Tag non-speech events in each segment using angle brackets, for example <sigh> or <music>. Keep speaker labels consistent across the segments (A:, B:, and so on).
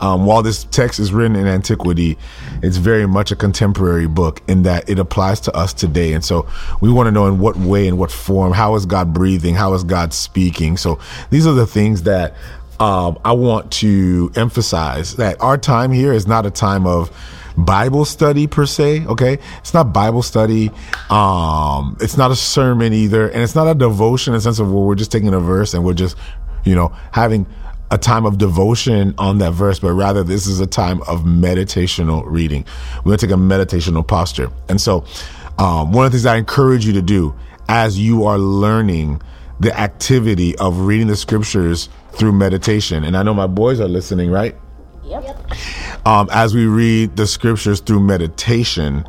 A: Um, while this text is written in antiquity, it's very much a contemporary book in that it applies to us today. And so we want to know in what way, in what form, how is God breathing? How is God speaking? So these are the things that um, I want to emphasize that our time here is not a time of Bible study per se. Okay. It's not Bible study. Um, it's not a sermon either. And it's not a devotion in the sense of where we're just taking a verse and we're just, you know, having a time of devotion on that verse, but rather this is a time of meditational reading. We're going to take a meditational posture. And so, um, one of the things I encourage you to do as you are learning the activity of reading the scriptures through meditation, and I know my boys are listening, right?
B: Yep.
A: Um, as we read the scriptures through meditation,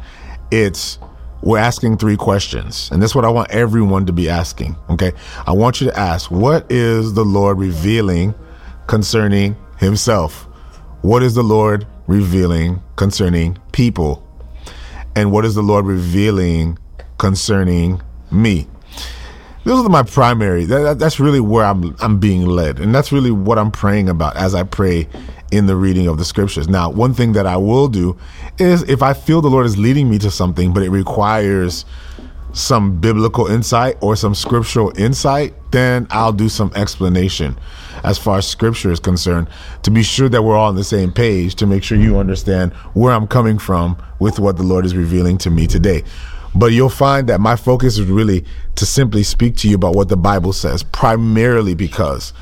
A: it's we're asking three questions. And that's what I want everyone to be asking. Okay. I want you to ask, what is the Lord revealing concerning himself? What is the Lord revealing concerning people? And what is the Lord revealing concerning me? Those are my primary. That, that, that's really where I'm I'm being led, and that's really what I'm praying about as I pray in the reading of the scriptures. Now, one thing that I will do is if I feel the Lord is leading me to something, but it requires some biblical insight or some scriptural insight, then I'll do some explanation as far as scripture is concerned to be sure that we're all on the same page to make sure you understand where I'm coming from with what the Lord is revealing to me today. But you'll find that my focus is really to simply speak to you about what the Bible says, primarily because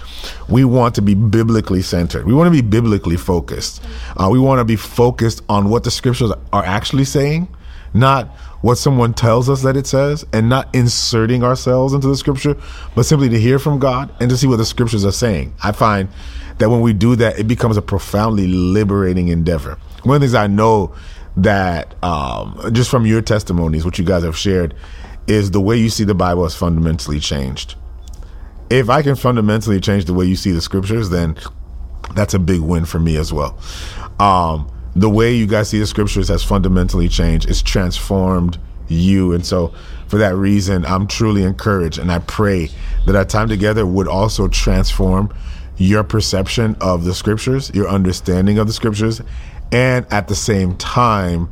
A: we want to be biblically centered. We want to be biblically focused. Uh, we want to be focused on what the scriptures are actually saying, not what someone tells us that it says, and not inserting ourselves into the scripture, but simply to hear from God and to see what the scriptures are saying. I find that when we do that, it becomes a profoundly liberating endeavor. One of the things I know that um, just from your testimonies, what you guys have shared, is the way you see the Bible has fundamentally changed. If I can fundamentally change the way you see the scriptures, then that's a big win for me as well. Um, the way you guys see the scriptures has fundamentally changed. It's transformed you. And so, for that reason, I'm truly encouraged. And I pray that our time together would also transform your perception of the scriptures, your understanding of the scriptures, and at the same time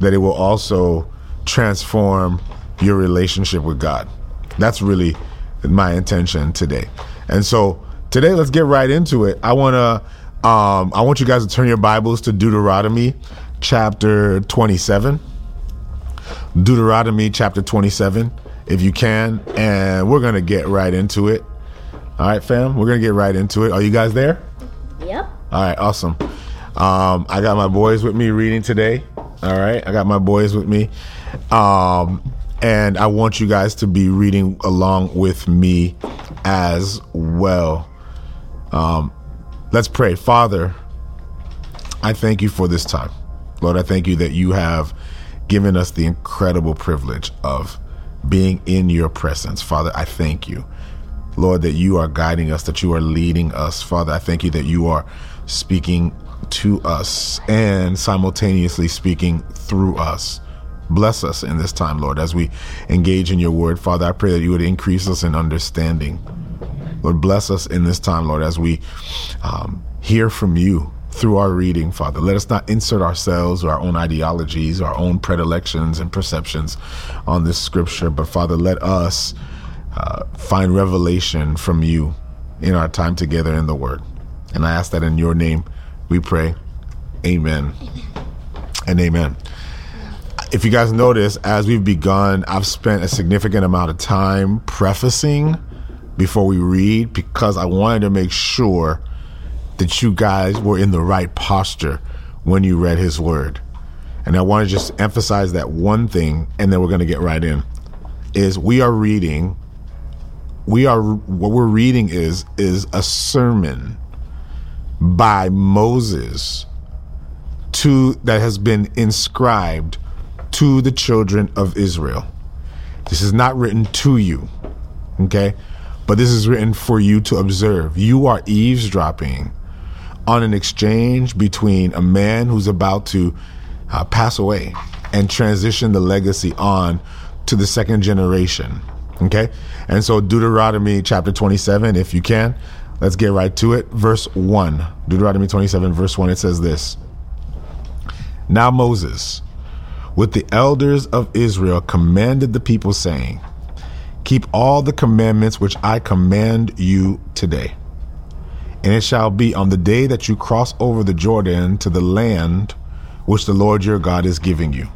A: that it will also transform your relationship with God. That's really my intention today. And so today let's get right into it. I want to um, I want you guys to turn your Bibles to Deuteronomy chapter 27. Deuteronomy chapter 27 if you can and we're going to get right into it. All right, fam, we're going to get right into it. Are you guys there?
B: Yep.
A: All right, awesome. Um, I got my boys with me reading today. All right, I got my boys with me. Um, and I want you guys to be reading along with me as well. Um, let's pray. Father, I thank you for this time. Lord, I thank you that you have given us the incredible privilege of being in your presence. Father, I thank you. Lord, that you are guiding us, that you are leading us. Father, I thank you that you are speaking to us and simultaneously speaking through us. Bless us in this time, Lord, as we engage in your word. Father, I pray that you would increase us in understanding. Lord, bless us in this time, Lord, as we um, hear from you through our reading, Father. Let us not insert ourselves or our own ideologies, our own predilections and perceptions on this scripture, but Father, let us uh, find revelation from you in our time together in the word. And I ask that in your name we pray. Amen. And amen. If you guys notice, as we've begun, I've spent a significant amount of time prefacing before we read because I wanted to make sure that you guys were in the right posture when you read his word. And I want to just emphasize that one thing, and then we're going to get right in. Is we are reading, we are what we're reading is is a sermon by Moses to that has been inscribed to the children of Israel. This is not written to you, okay? But this is written for you to observe. You are eavesdropping on an exchange between a man who's about to uh, pass away and transition the legacy on to the second generation. Okay? And so, Deuteronomy chapter 27, if you can, Let's get right to it. Verse 1, Deuteronomy 27, verse 1, it says this Now Moses, with the elders of Israel, commanded the people, saying, Keep all the commandments which I command you today. And it shall be on the day that you cross over the Jordan to the land which the Lord your God is giving you,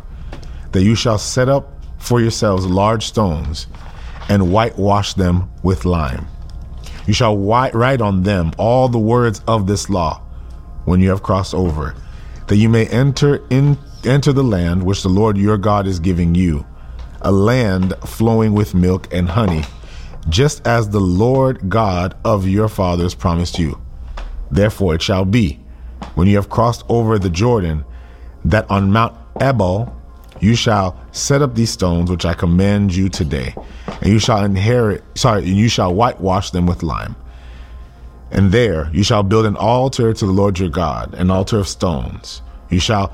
A: that you shall set up for yourselves large stones and whitewash them with lime. You shall write on them all the words of this law when you have crossed over, that you may enter in enter the land which the Lord your God is giving you, a land flowing with milk and honey, just as the Lord God of your fathers promised you. Therefore it shall be, when you have crossed over the Jordan, that on Mount Ebal you shall set up these stones which I command you today, and you shall inherit, sorry, and you shall whitewash them with lime. And there you shall build an altar to the Lord your God, an altar of stones. You shall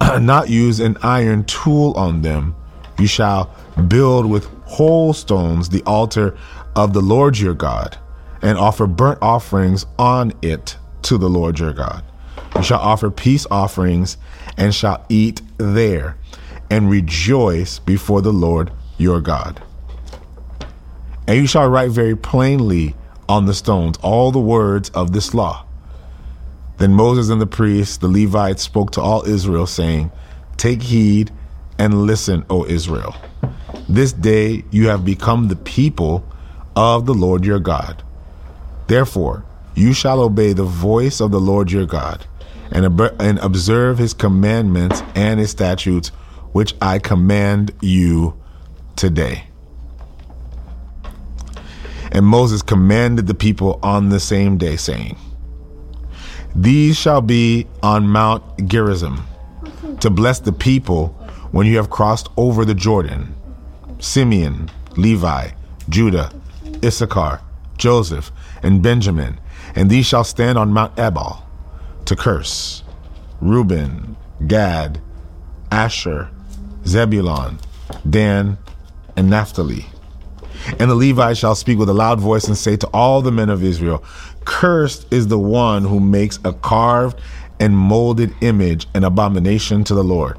A: <clears throat> not use an iron tool on them. You shall build with whole stones the altar of the Lord your God, and offer burnt offerings on it to the Lord your God. You shall offer peace offerings and shall eat there and rejoice before the Lord your God. And you shall write very plainly on the stones all the words of this law. Then Moses and the priests, the Levites, spoke to all Israel, saying, Take heed and listen, O Israel. This day you have become the people of the Lord your God. Therefore, you shall obey the voice of the Lord your God and, and observe his commandments and his statutes, which I command you today. And Moses commanded the people on the same day, saying, These shall be on Mount Gerizim to bless the people when you have crossed over the Jordan. Simeon, Levi, Judah, Issachar, Joseph, and Benjamin, and these shall stand on Mount Ebal to curse Reuben, Gad, Asher, Zebulon, Dan, and Naphtali. And the Levites shall speak with a loud voice and say to all the men of Israel, Cursed is the one who makes a carved and molded image an abomination to the Lord,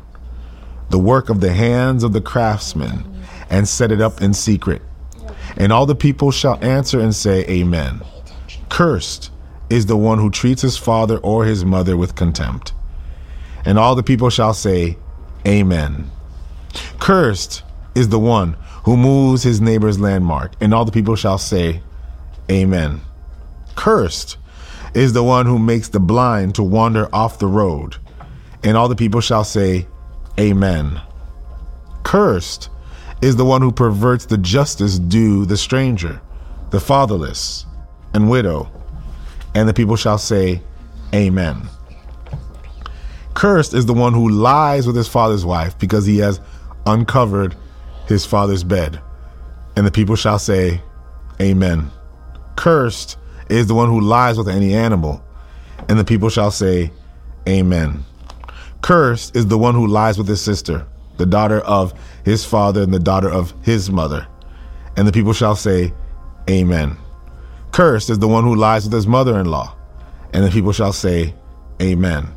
A: the work of the hands of the craftsman, and set it up in secret. And all the people shall answer and say, Amen. Cursed is the one who treats his father or his mother with contempt. And all the people shall say, Amen. Cursed is the one who moves his neighbor's landmark. And all the people shall say, Amen. Cursed is the one who makes the blind to wander off the road. And all the people shall say, Amen. Cursed is the one who perverts the justice due the stranger, the fatherless, and widow and the people shall say, Amen. Cursed is the one who lies with his father's wife because he has uncovered his father's bed. And the people shall say, Amen. Cursed is the one who lies with any animal. And the people shall say, Amen. Cursed is the one who lies with his sister, the daughter of his father and the daughter of his mother. And the people shall say, Amen. Cursed is the one who lies with his mother in law. And the people shall say, Amen.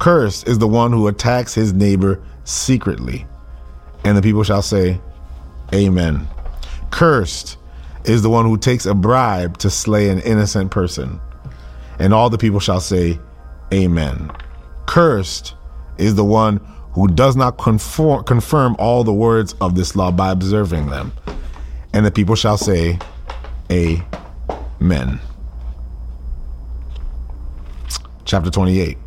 A: Cursed is the one who attacks his neighbor secretly. And the people shall say, Amen. Cursed is the one who takes a bribe to slay an innocent person. And all the people shall say, Amen. Cursed is the one who does not conform, confirm all the words of this law by observing them. And the people shall say, Amen. Chapter 28.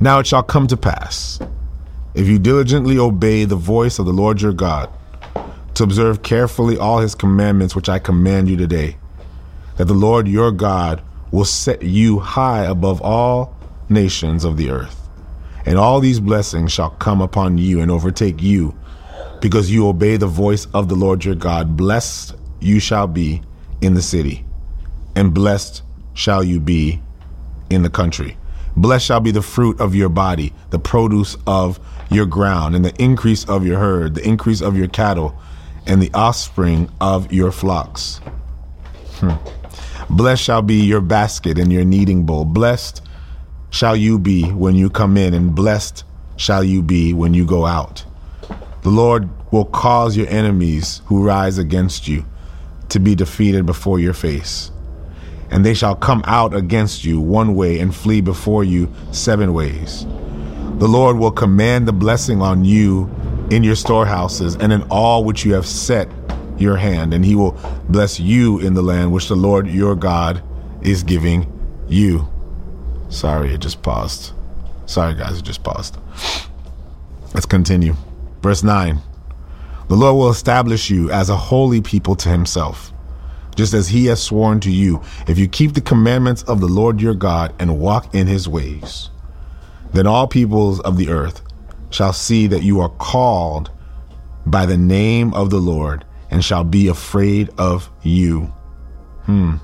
A: Now it shall come to pass, if you diligently obey the voice of the Lord your God, to observe carefully all his commandments which I command you today, that the Lord your God will set you high above all nations of the earth. And all these blessings shall come upon you and overtake you, because you obey the voice of the Lord your God. Blessed you shall be in the city, and blessed shall you be in the country. Blessed shall be the fruit of your body, the produce of your ground, and the increase of your herd, the increase of your cattle, and the offspring of your flocks. Hmm. Blessed shall be your basket and your kneading bowl. Blessed shall you be when you come in, and blessed shall you be when you go out. The Lord will cause your enemies who rise against you to be defeated before your face. And they shall come out against you one way and flee before you seven ways. The Lord will command the blessing on you in your storehouses and in all which you have set your hand, and he will bless you in the land which the Lord your God is giving you. Sorry, it just paused. Sorry, guys, it just paused. Let's continue. Verse 9 The Lord will establish you as a holy people to himself, just as he has sworn to you, if you keep the commandments of the Lord your God and walk in his ways. Then all peoples of the earth shall see that you are called by the name of the Lord and shall be afraid of you. Hmm.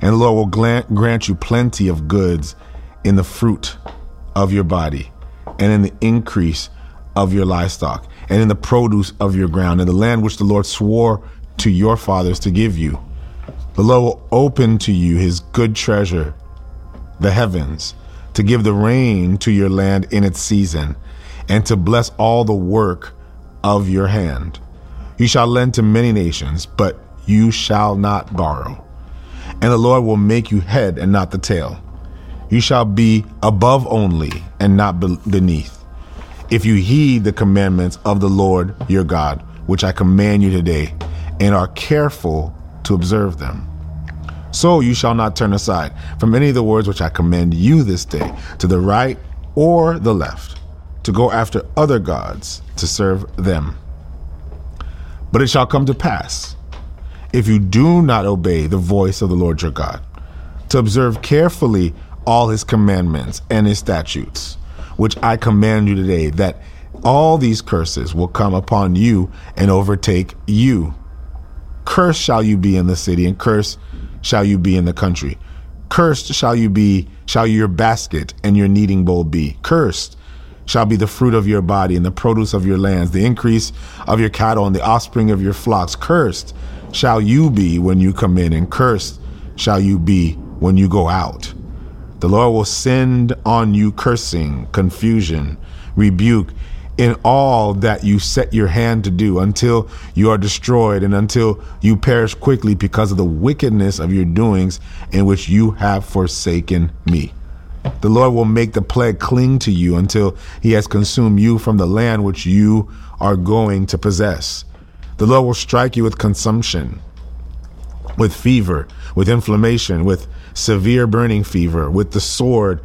A: And the Lord will grant you plenty of goods in the fruit of your body, and in the increase of your livestock, and in the produce of your ground, in the land which the Lord swore to your fathers to give you. The Lord will open to you his good treasure, the heavens, to give the rain to your land in its season, and to bless all the work of your hand. You shall lend to many nations, but you shall not borrow. And the Lord will make you head and not the tail. You shall be above only and not beneath. If you heed the commandments of the Lord your God, which I command you today, and are careful to observe them. So you shall not turn aside from any of the words which I command you this day, to the right or the left, to go after other gods to serve them. But it shall come to pass, if you do not obey the voice of the Lord your God, to observe carefully all his commandments and his statutes, which I command you today, that all these curses will come upon you and overtake you. Cursed shall you be in the city, and cursed shall you be in the country. Cursed shall you be, shall your basket and your kneading bowl be. Cursed shall be the fruit of your body and the produce of your lands, the increase of your cattle and the offspring of your flocks. Cursed shall you be when you come in, and cursed shall you be when you go out. The Lord will send on you cursing, confusion, rebuke in all that you set your hand to do until you are destroyed and until you perish quickly because of the wickedness of your doings in which you have forsaken me. The Lord will make the plague cling to you until he has consumed you from the land which you are going to possess. The Lord will strike you with consumption, with fever, with inflammation, with severe burning fever, with the sword,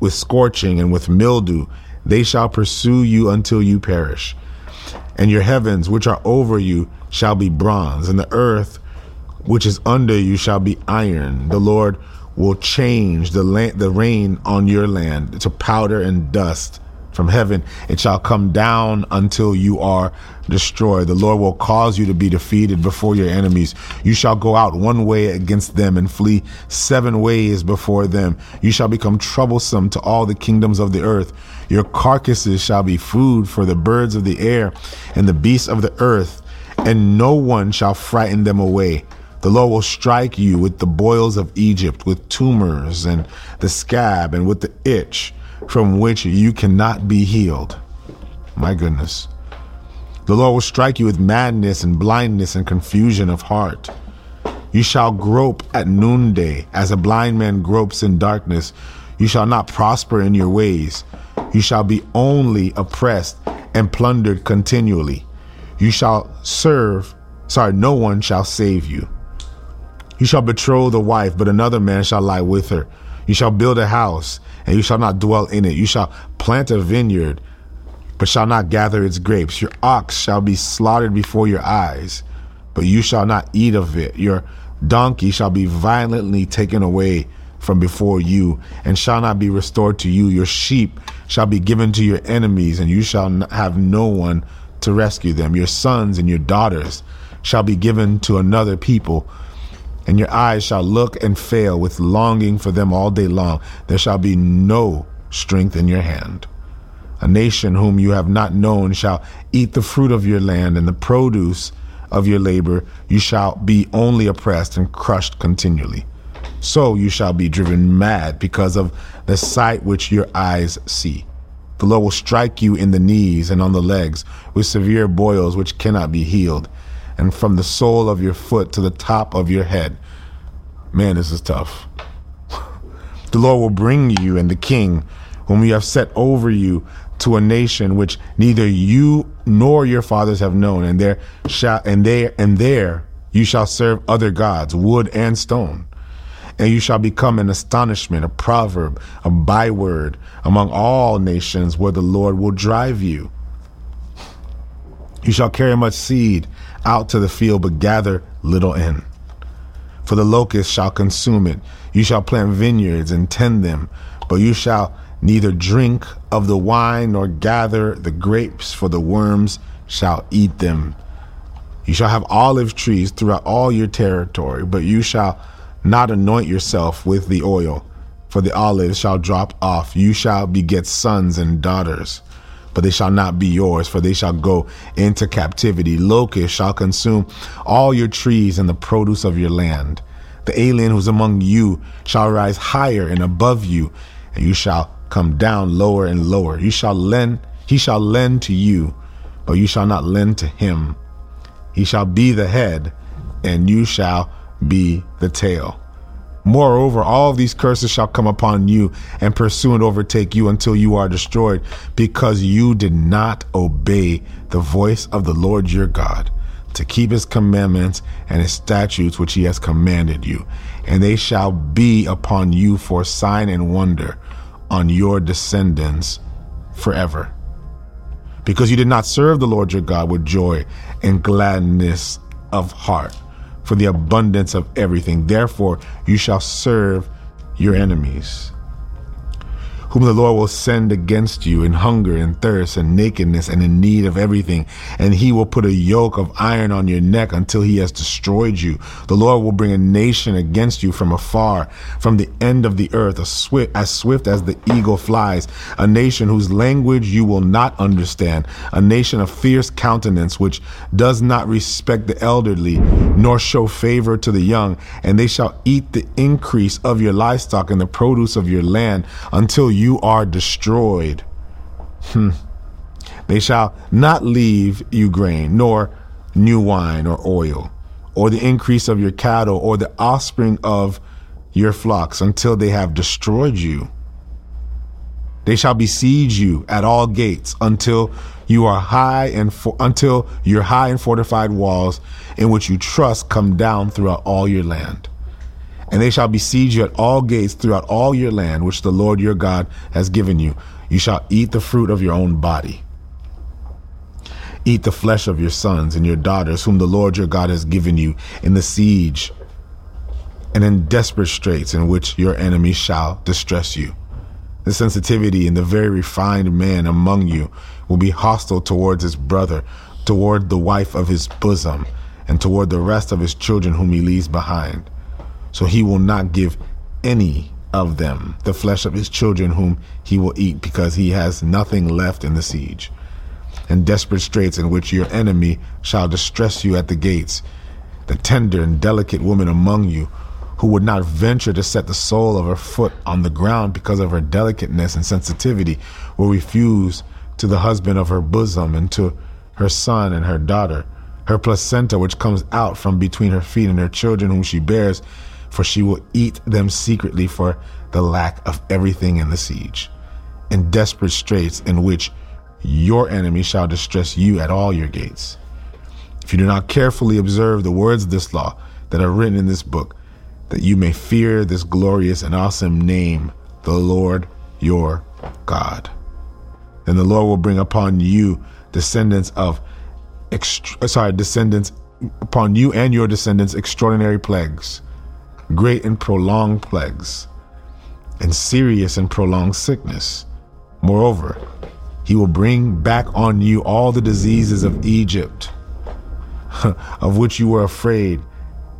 A: with scorching, and with mildew. They shall pursue you until you perish. And your heavens, which are over you, shall be bronze, and the earth, which is under you, shall be iron. The Lord will change the land, the rain on your land to powder and dust from heaven. It shall come down until you are destroyed. The Lord will cause you to be defeated before your enemies. You shall go out one way against them and flee seven ways before them. You shall become troublesome to all the kingdoms of the earth. Your carcasses shall be food for the birds of the air and the beasts of the earth, and no one shall frighten them away. The Lord will strike you with the boils of Egypt, with tumors and the scab and with the itch from which you cannot be healed. My goodness. The Lord will strike you with madness and blindness and confusion of heart. You shall grope at noonday as a blind man gropes in darkness. You shall not prosper in your ways. You shall be only oppressed and plundered continually. You shall serve, sorry, no one shall save you. You shall betroth the wife, but another man shall lie with her. You shall build a house, and you shall not dwell in it. You shall plant a vineyard, but shall not gather its grapes. Your ox shall be slaughtered before your eyes, but you shall not eat of it. Your donkey shall be violently taken away from before you, and shall not be restored to you. Your sheep shall be given to your enemies, and you shall have no one to rescue them. Your sons and your daughters shall be given to another people and your eyes shall look and fail with longing for them all day long. There shall be no strength in your hand. A nation whom you have not known shall eat the fruit of your land and the produce of your labor, you shall be only oppressed and crushed continually. So you shall be driven mad because of the sight which your eyes see. The Lord will strike you in the knees and on the legs with severe boils which cannot be healed, and from the sole of your foot to the top of your head. Man, this is tough. the Lord will bring you and the king, whom you have set over you, to a nation which neither you nor your fathers have known, and there shall and there and there you shall serve other gods, wood and stone. And you shall become an astonishment, a proverb, a byword among all nations where the Lord will drive you. You shall carry much seed out to the field, but gather little in. For the locust shall consume it. You shall plant vineyards and tend them, but you shall neither drink of the wine nor gather the grapes, for the worms shall eat them. You shall have olive trees throughout all your territory, but you shall not anoint yourself with the oil, for the olives shall drop off. You shall beget sons and daughters, but they shall not be yours, for they shall go into captivity. Locusts shall consume all your trees and the produce of your land. The alien who is among you shall rise higher and above you, and you shall come down lower and lower. You shall lend, he shall lend to you, but you shall not lend to him. He shall be the head, and you shall be the tail. Moreover, all of these curses shall come upon you and pursue and overtake you until you are destroyed, because you did not obey the voice of the Lord your God to keep his commandments and his statutes which he has commanded you. And they shall be upon you for sign and wonder on your descendants forever. Because you did not serve the Lord your God with joy and gladness of heart for the abundance of everything. Therefore, you shall serve your enemies whom the Lord will send against you in hunger and thirst and nakedness and in need of everything. And he will put a yoke of iron on your neck until he has destroyed you. The Lord will bring a nation against you from afar, from the end of the earth, as swift, as swift as the eagle flies, a nation whose language you will not understand, a nation of fierce countenance, which does not respect the elderly, nor show favor to the young. And they shall eat the increase of your livestock and the produce of your land until you you are destroyed. Hmm. They shall not leave you grain, nor new wine or oil, or the increase of your cattle, or the offspring of your flocks, until they have destroyed you. They shall besiege you at all gates until you are high and for, until your high and fortified walls in which you trust come down throughout all your land. And they shall besiege you at all gates throughout all your land, which the Lord your God has given you. You shall eat the fruit of your own body. Eat the flesh of your sons and your daughters, whom the Lord your God has given you in the siege and in desperate straits in which your enemies shall distress you. The sensitivity in the very refined man among you will be hostile towards his brother, toward the wife of his bosom, and toward the rest of his children whom he leaves behind. So he will not give any of them the flesh of his children whom he will eat because he has nothing left in the siege. And desperate straits in which your enemy shall distress you at the gates, the tender and delicate woman among you who would not venture to set the sole of her foot on the ground because of her delicateness and sensitivity will refuse to the husband of her bosom and to her son and her daughter, her placenta which comes out from between her feet and her children whom she bears for she will eat them secretly for the lack of everything in the siege, in desperate straits in which your enemy shall distress you at all your gates. If you do not carefully observe the words of this law that are written in this book, that you may fear this glorious and awesome name, the Lord your God. Then the Lord will bring upon you descendants of, extra, sorry, descendants upon you and your descendants extraordinary plagues great and prolonged plagues, and serious and prolonged sickness. Moreover, he will bring back on you all the diseases of Egypt, <laughs> of which you were afraid,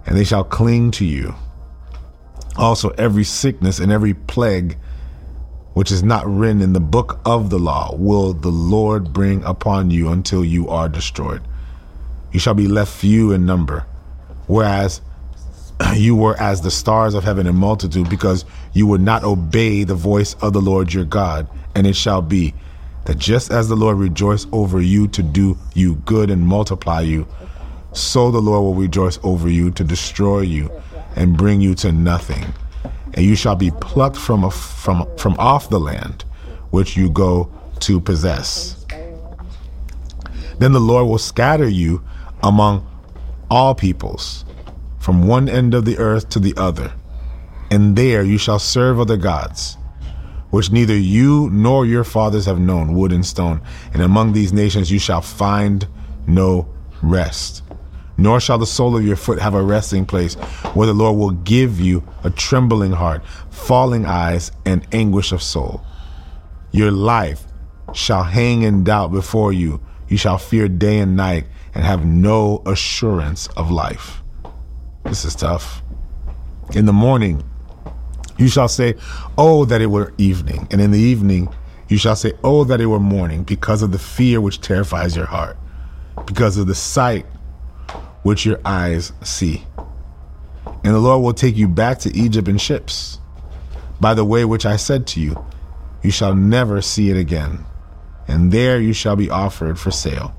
A: and they shall cling to you. Also, every sickness and every plague which is not written in the book of the law will the Lord bring upon you until you are destroyed. you shall be left few in number, whereas <clears throat> you were as the stars of heaven in multitude, because you would not obey the voice of the Lord your God. And it shall be that just as the Lord rejoiced over you to do you good and multiply you, so the Lord will rejoice over you to destroy you and bring you to nothing. And you shall be plucked from, a, from, from off the land which you go to possess. Then the Lord will scatter you among all peoples, from one end of the earth to the other. And there you shall serve other gods, which neither you nor your fathers have known, wood and stone. And among these nations you shall find no rest. Nor shall the sole of your foot have a resting place, where the Lord will give you a trembling heart, falling eyes, and anguish of soul. Your life shall hang in doubt before you. You shall fear day and night and have no assurance of life. This is tough. In the morning, you shall say, Oh, that it were evening. And in the evening, you shall say, Oh, that it were morning, because of the fear which terrifies your heart, because of the sight which your eyes see. And the Lord will take you back to Egypt in ships, by the way which I said to you, you shall never see it again. And there you shall be offered for sale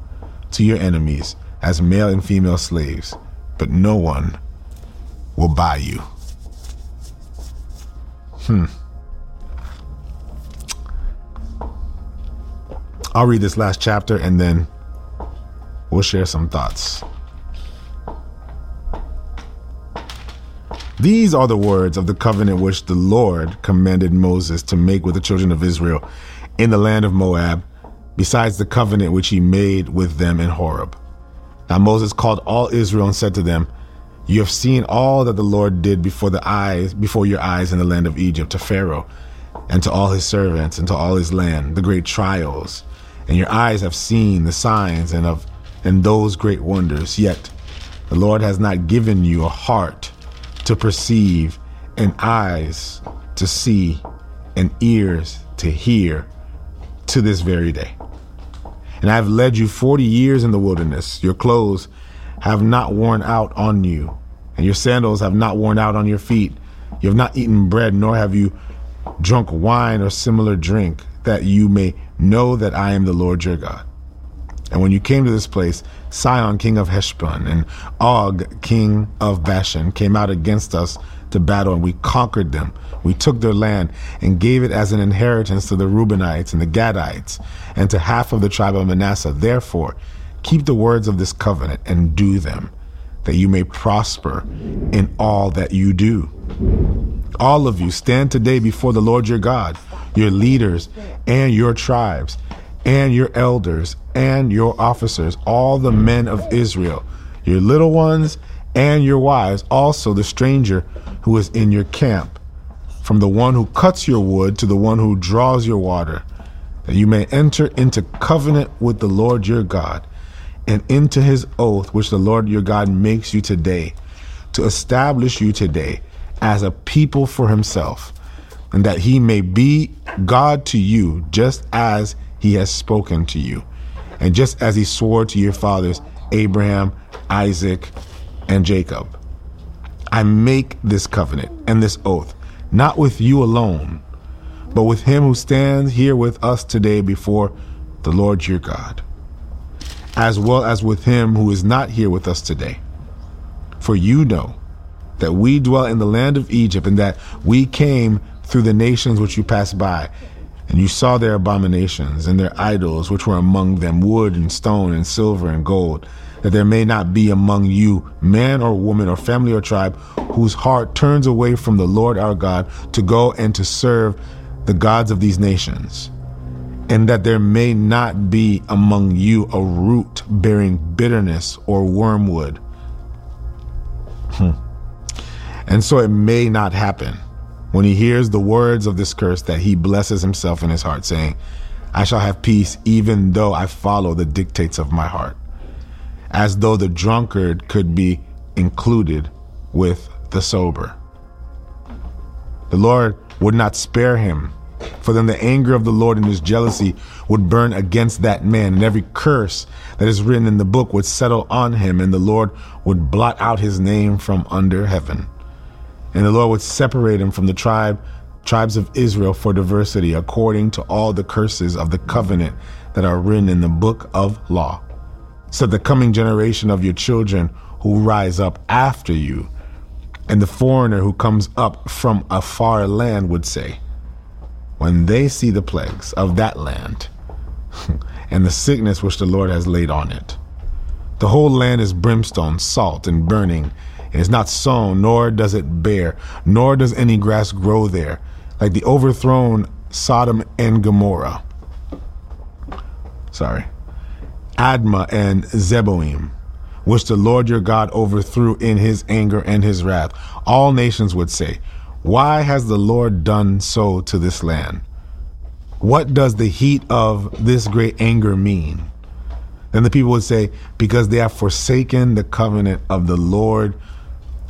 A: to your enemies as male and female slaves, but no one will buy you. Hmm. I'll read this last chapter and then we'll share some thoughts. These are the words of the covenant which the Lord commanded Moses to make with the children of Israel in the land of Moab, besides the covenant which he made with them in Horeb. Now Moses called all Israel and said to them, You have seen all that the Lord did before the eyes before your eyes in the land of Egypt to Pharaoh and to all his servants and to all his land, the great trials, and your eyes have seen the signs and of and those great wonders. Yet the Lord has not given you a heart to perceive, and eyes to see, and ears to hear to this very day. And I have led you 40 years in the wilderness. Your clothes have not worn out on you, and your sandals have not worn out on your feet. You have not eaten bread, nor have you drunk wine or similar drink, that you may know that I am the Lord your God. And when you came to this place, Sihon, king of Heshbon, and Og, king of Bashan, came out against us to battle, and we conquered them. We took their land and gave it as an inheritance to the Reubenites and the Gadites, and to half of the tribe of Manasseh. Therefore, keep the words of this covenant and do them, that you may prosper in all that you do. All of you stand today before the Lord your God, your leaders and your tribes and your elders and your officers, all the men of Israel, your little ones and your wives, also the stranger who is in your camp, from the one who cuts your wood to the one who draws your water, that you may enter into covenant with the Lord your God and into his oath which the Lord your God makes you today, to establish you today as a people for himself, and that he may be God to you just as he has spoken to you. And just as he swore to your fathers, Abraham, Isaac, and Jacob, I make this covenant and this oath, not with you alone, but with him who stands here with us today before the Lord your God, as well as with him who is not here with us today. For you know that we dwell in the land of Egypt and that we came through the nations which you passed by and you saw their abominations and their idols, which were among them wood and stone and silver and gold, that there may not be among you man or woman or family or tribe whose heart turns away from the Lord our God to go and to serve the gods of these nations. And that there may not be among you a root bearing bitterness or wormwood. Hmm. And so it may not happen when he hears the words of this curse that he blesses himself in his heart, saying, I shall have peace even though I follow the dictates of my heart. As though the drunkard could be included with the sober. The Lord would not spare him For then the anger of the Lord and his jealousy would burn against that man, and every curse that is written in the book would settle on him, and the Lord would blot out his name from under heaven. And the Lord would separate him from the tribe tribes of Israel for diversity, according to all the curses of the covenant that are written in the book of law. So the coming generation of your children who rise up after you, and the foreigner who comes up from a far land would say, when they see the plagues of that land <laughs> and the sickness which the Lord has laid on it. The whole land is brimstone, salt, and burning. It is not sown, nor does it bear, nor does any grass grow there, like the overthrown Sodom and Gomorrah. Sorry. Admah and Zeboim, which the Lord your God overthrew in his anger and his wrath. All nations would say, why has the Lord done so to this land? What does the heat of this great anger mean? Then the people would say, Because they have forsaken the covenant of the Lord,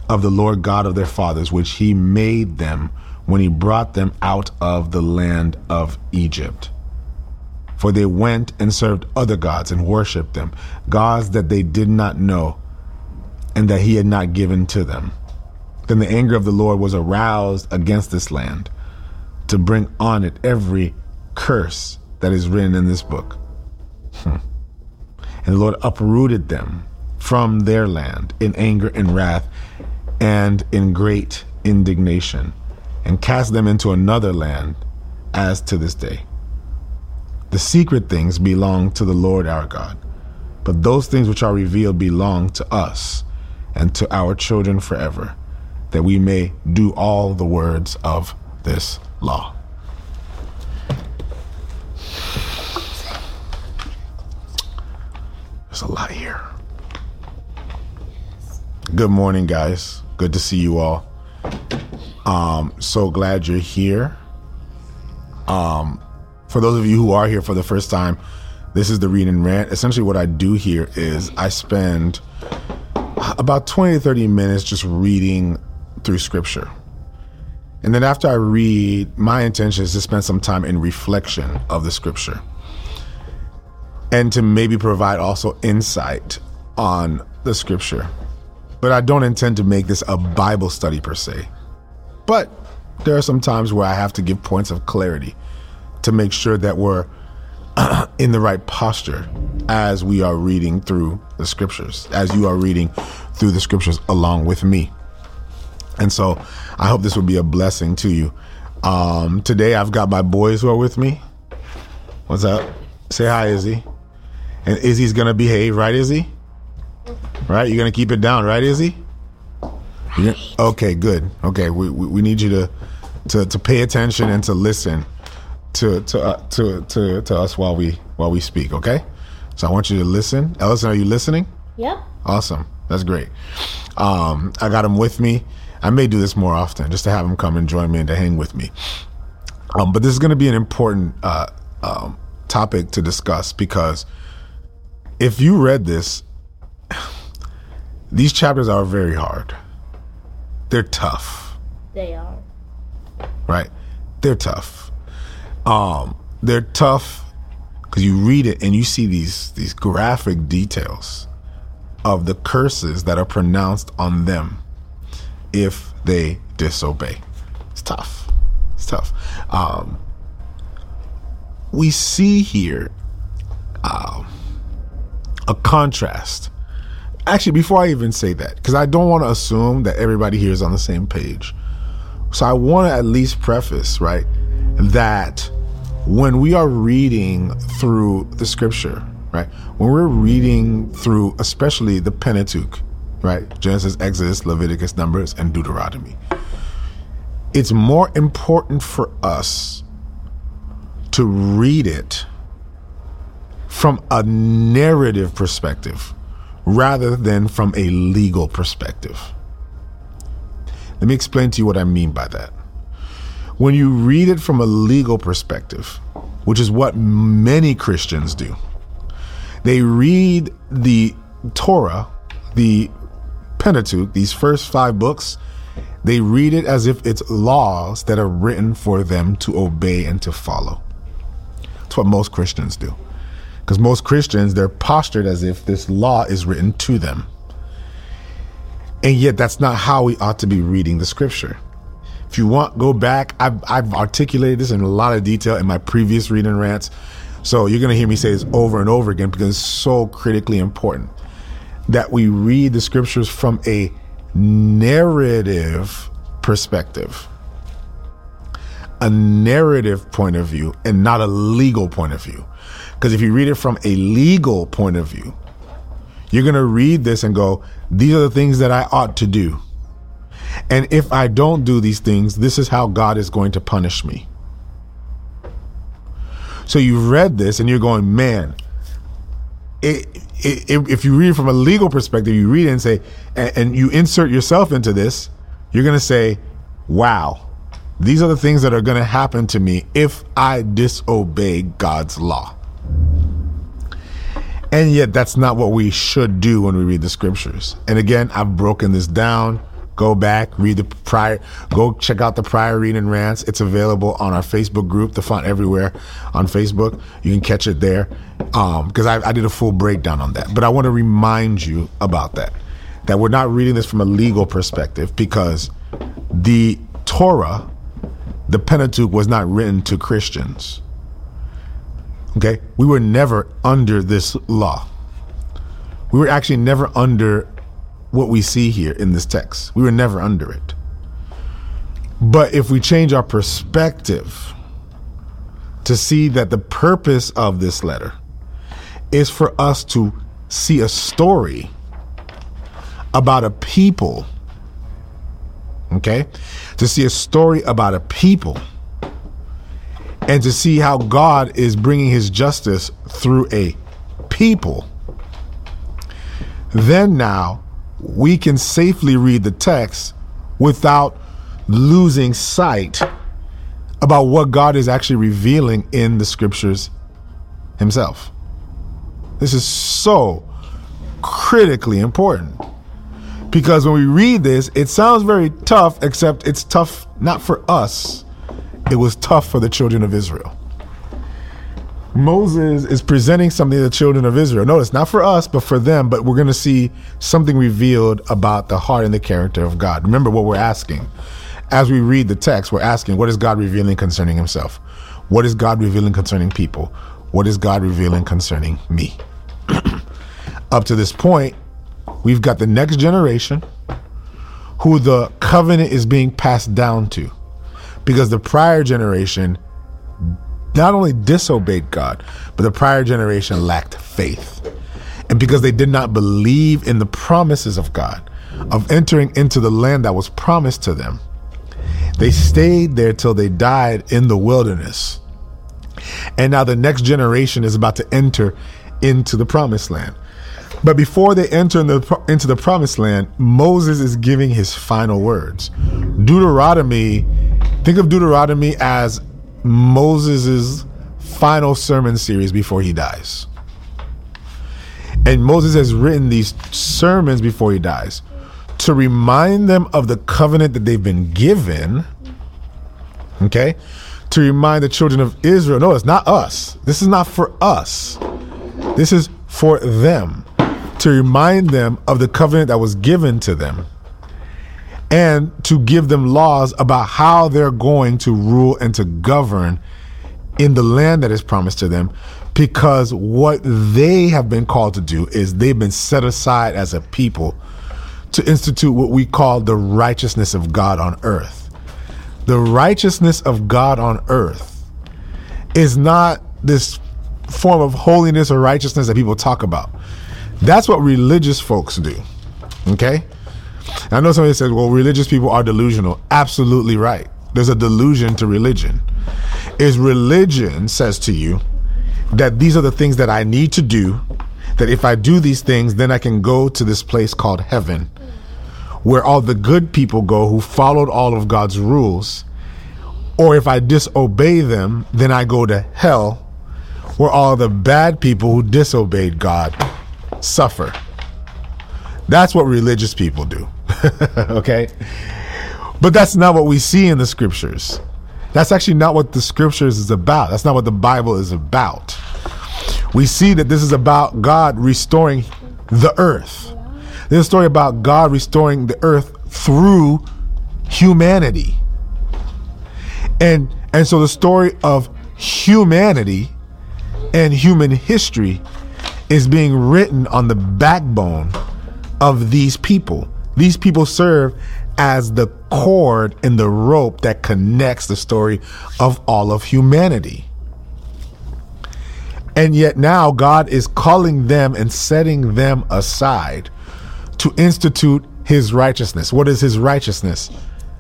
A: of the Lord God of their fathers, which he made them when he brought them out of the land of Egypt. For they went and served other gods and worshipped them, gods that they did not know and that he had not given to them. Then the anger of the Lord was aroused against this land to bring on it every curse that is written in this book. Hmm. And the Lord uprooted them from their land in anger and wrath and in great indignation and cast them into another land as to this day. The secret things belong to the Lord our God, but those things which are revealed belong to us and to our children forever that we may do all the words of this law. There's a lot here. Good morning, guys. Good to see you all. Um, so glad you're here. Um, for those of you who are here for the first time, this is the read and rant. Essentially, what I do here is I spend about 20 to 30 minutes just reading through scripture. And then after I read, my intention is to spend some time in reflection of the scripture and to maybe provide also insight on the scripture. But I don't intend to make this a Bible study per se. But there are some times where I have to give points of clarity to make sure that we're <clears throat> in the right posture as we are reading through the scriptures, as you are reading through the scriptures along with me. And so I hope this will be a blessing to you. Um, today I've got my boys who are with me. What's up? Say hi, Izzy. And Izzy's gonna behave, right, Izzy? Right? You're gonna keep it down, right, Izzy? Gonna, okay, good. Okay, we, we, we need you to, to to pay attention and to listen to to uh, to to to us while we while we speak. Okay, so I want you to listen. Ellison, are you listening?
B: Yep.
A: Awesome. That's great. Um, I got him with me. I may do this more often just to have him come and join me and to hang with me. Um, but this is going to be an important uh, um, topic to discuss because if you read this, <sighs> these chapters are very hard. They're tough.
B: They are.
A: Right? They're tough. Um, they're tough because you read it and you see these these graphic details of the curses that are pronounced on them if they disobey. It's tough. It's tough. Um, we see here uh, a contrast. Actually, before I even say that, because I don't want to assume that everybody here is on the same page. So I want to at least preface, right, that when we are reading through the scripture, right, when we're reading through, especially the Pentateuch, right? Genesis, Exodus, Leviticus, Numbers, and Deuteronomy. It's more important for us to read it from a narrative perspective rather than from a legal perspective. Let me explain to you what I mean by that. When you read it from a legal perspective, which is what many Christians do, they read the Torah, the Pentateuch, these first five books, They read it as if it's laws that are written for them to obey and to follow. That's what most Christians do. Because most Christians, they're postured as if this law is written to them. And yet, that's not how we ought to be reading the scripture. If you want, go back. I've, I've articulated this in a lot of detail in my previous reading rants. So you're going to hear me say this over and over again because it's so critically important that we read the scriptures from a narrative perspective, a narrative point of view, and not a legal point of view. Because if you read it from a legal point of view, you're going to read this and go, these are the things that I ought to do. And if I don't do these things, this is how God is going to punish me. So you read this and you're going, man, it, if you read from a legal perspective, you read it and say, and, and you insert yourself into this, you're going to say, wow, these are the things that are going to happen to me if I disobey God's law. And yet, that's not what we should do when we read the scriptures. And again, I've broken this down Go back, read the prior, go check out the prior reading rants. It's available on our Facebook group, The Font Everywhere on Facebook. You can catch it there because um, I, I did a full breakdown on that. But I want to remind you about that, that we're not reading this from a legal perspective because the Torah, the Pentateuch, was not written to Christians. Okay? We were never under this law. We were actually never under what we see here in this text. We were never under it. But if we change our perspective to see that the purpose of this letter is for us to see a story about a people, okay? To see a story about a people and to see how God is bringing his justice through a people, then now we can safely read the text without losing sight about what God is actually revealing in the scriptures himself. This is so critically important because when we read this, it sounds very tough, except it's tough not for us, it was tough for the children of Israel. Moses is presenting something to the children of Israel. Notice, not for us, but for them, but we're going to see something revealed about the heart and the character of God. Remember what we're asking. As we read the text, we're asking, what is God revealing concerning himself? What is God revealing concerning people? What is God revealing concerning me? <clears throat> Up to this point, we've got the next generation who the covenant is being passed down to because the prior generation not only disobeyed God, but the prior generation lacked faith. And because they did not believe in the promises of God, of entering into the land that was promised to them, they stayed there till they died in the wilderness. And now the next generation is about to enter into the promised land. But before they enter in the, into the promised land, Moses is giving his final words. Deuteronomy, think of Deuteronomy as Moses' final sermon series before he dies. And Moses has written these sermons before he dies to remind them of the covenant that they've been given. Okay? To remind the children of Israel no, it's not us. This is not for us. This is for them. To remind them of the covenant that was given to them and to give them laws about how they're going to rule and to govern in the land that is promised to them because what they have been called to do is they've been set aside as a people to institute what we call the righteousness of God on earth. The righteousness of God on earth is not this form of holiness or righteousness that people talk about. That's what religious folks do. Okay? I know somebody says, well, religious people are delusional. Absolutely right. There's a delusion to religion. Is religion says to you that these are the things that I need to do, that if I do these things, then I can go to this place called heaven, where all the good people go who followed all of God's rules. Or if I disobey them, then I go to hell, where all the bad people who disobeyed God suffer. That's what religious people do. <laughs> okay? But that's not what we see in the scriptures. That's actually not what the scriptures is about. That's not what the Bible is about. We see that this is about God restoring the earth. This is a story about God restoring the earth through humanity. And and so the story of humanity and human history is being written on the backbone of these people. These people serve as the cord and the rope that connects the story of all of humanity. And yet now God is calling them and setting them aside to institute his righteousness. What is his righteousness?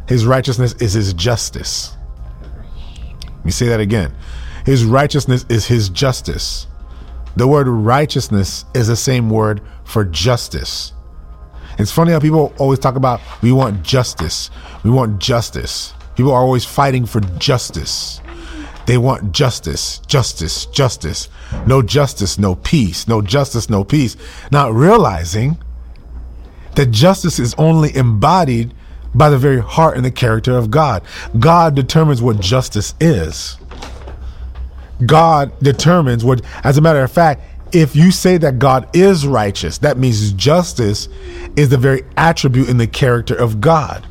A: His righteousness is his justice. Let me say that again. His righteousness is his justice. The word righteousness is the same word for justice. It's funny how people always talk about we want justice. We want justice. People are always fighting for justice. They want justice, justice, justice. No justice, no peace. No justice, no peace. Not realizing that justice is only embodied by the very heart and the character of God. God determines what justice is. God determines what, as a matter of fact, if you say that God is righteous, that means justice is the very attribute in the character of God.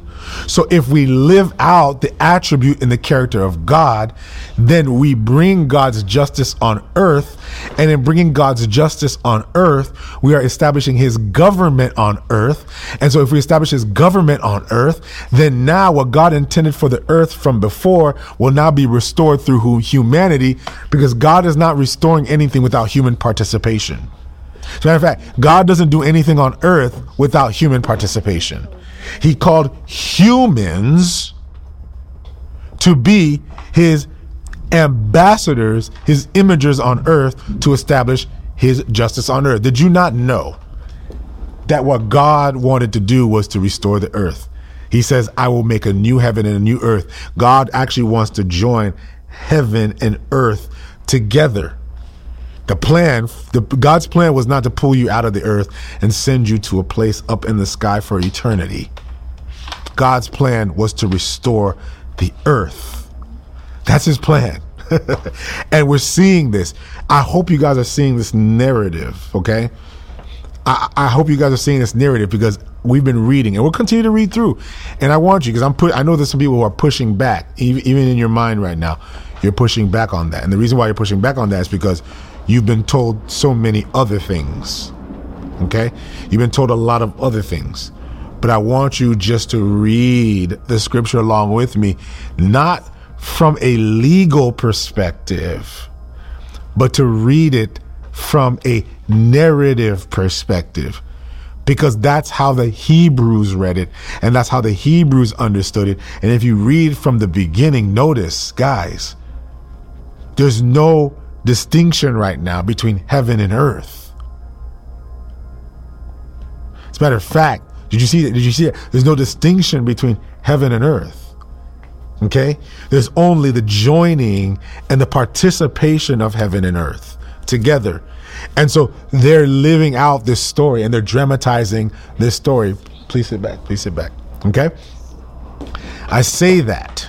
A: So if we live out the attribute and the character of God, then we bring God's justice on earth. And in bringing God's justice on earth, we are establishing his government on earth. And so if we establish his government on earth, then now what God intended for the earth from before will now be restored through humanity because God is not restoring anything without human participation. As a matter of fact, God doesn't do anything on earth without human participation. He called humans to be his ambassadors, his imagers on earth to establish his justice on earth. Did you not know that what God wanted to do was to restore the earth? He says, I will make a new heaven and a new earth. God actually wants to join heaven and earth together. The plan, the, God's plan was not to pull you out of the earth and send you to a place up in the sky for eternity. God's plan was to restore the earth. That's his plan. <laughs> and we're seeing this. I hope you guys are seeing this narrative, okay? I, I hope you guys are seeing this narrative because we've been reading and we'll continue to read through. And I want you because I'm put I know there's some people who are pushing back, even, even in your mind right now. You're pushing back on that. And the reason why you're pushing back on that is because you've been told so many other things. Okay? You've been told a lot of other things. But I want you just to read the scripture along with me, not from a legal perspective, but to read it from a narrative perspective. Because that's how the Hebrews read it, and that's how the Hebrews understood it. And if you read from the beginning, notice, guys, there's no distinction right now between heaven and earth. As a matter of fact, did you see that? Did you see it? There's no distinction between heaven and earth. Okay? There's only the joining and the participation of heaven and earth together. And so they're living out this story and they're dramatizing this story. Please sit back. Please sit back. Okay? I say that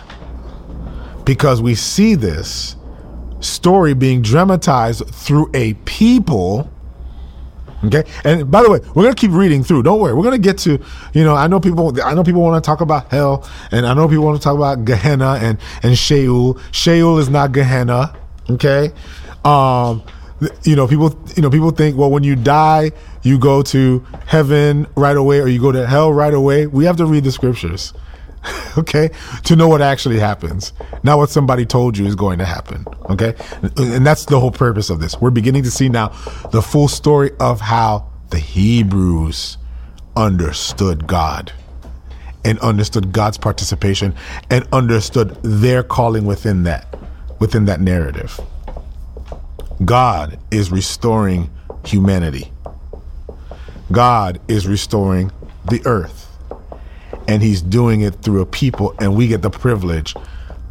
A: because we see this story being dramatized through a people. Okay. And by the way, we're gonna keep reading through. Don't worry. We're gonna get to, you know, I know people I know people want to talk about hell, and I know people want to talk about Gehenna and and Sheol. Sheol is not Gehenna. Okay. Um, you know, people you know, people think, well, when you die, you go to heaven right away or you go to hell right away. We have to read the scriptures. <laughs> okay, to know what actually happens, not what somebody told you is going to happen. Okay, and that's the whole purpose of this. We're beginning to see now the full story of how the Hebrews understood God and understood God's participation and understood their calling within that within that narrative. God is restoring humanity. God is restoring the earth and he's doing it through a people and we get the privilege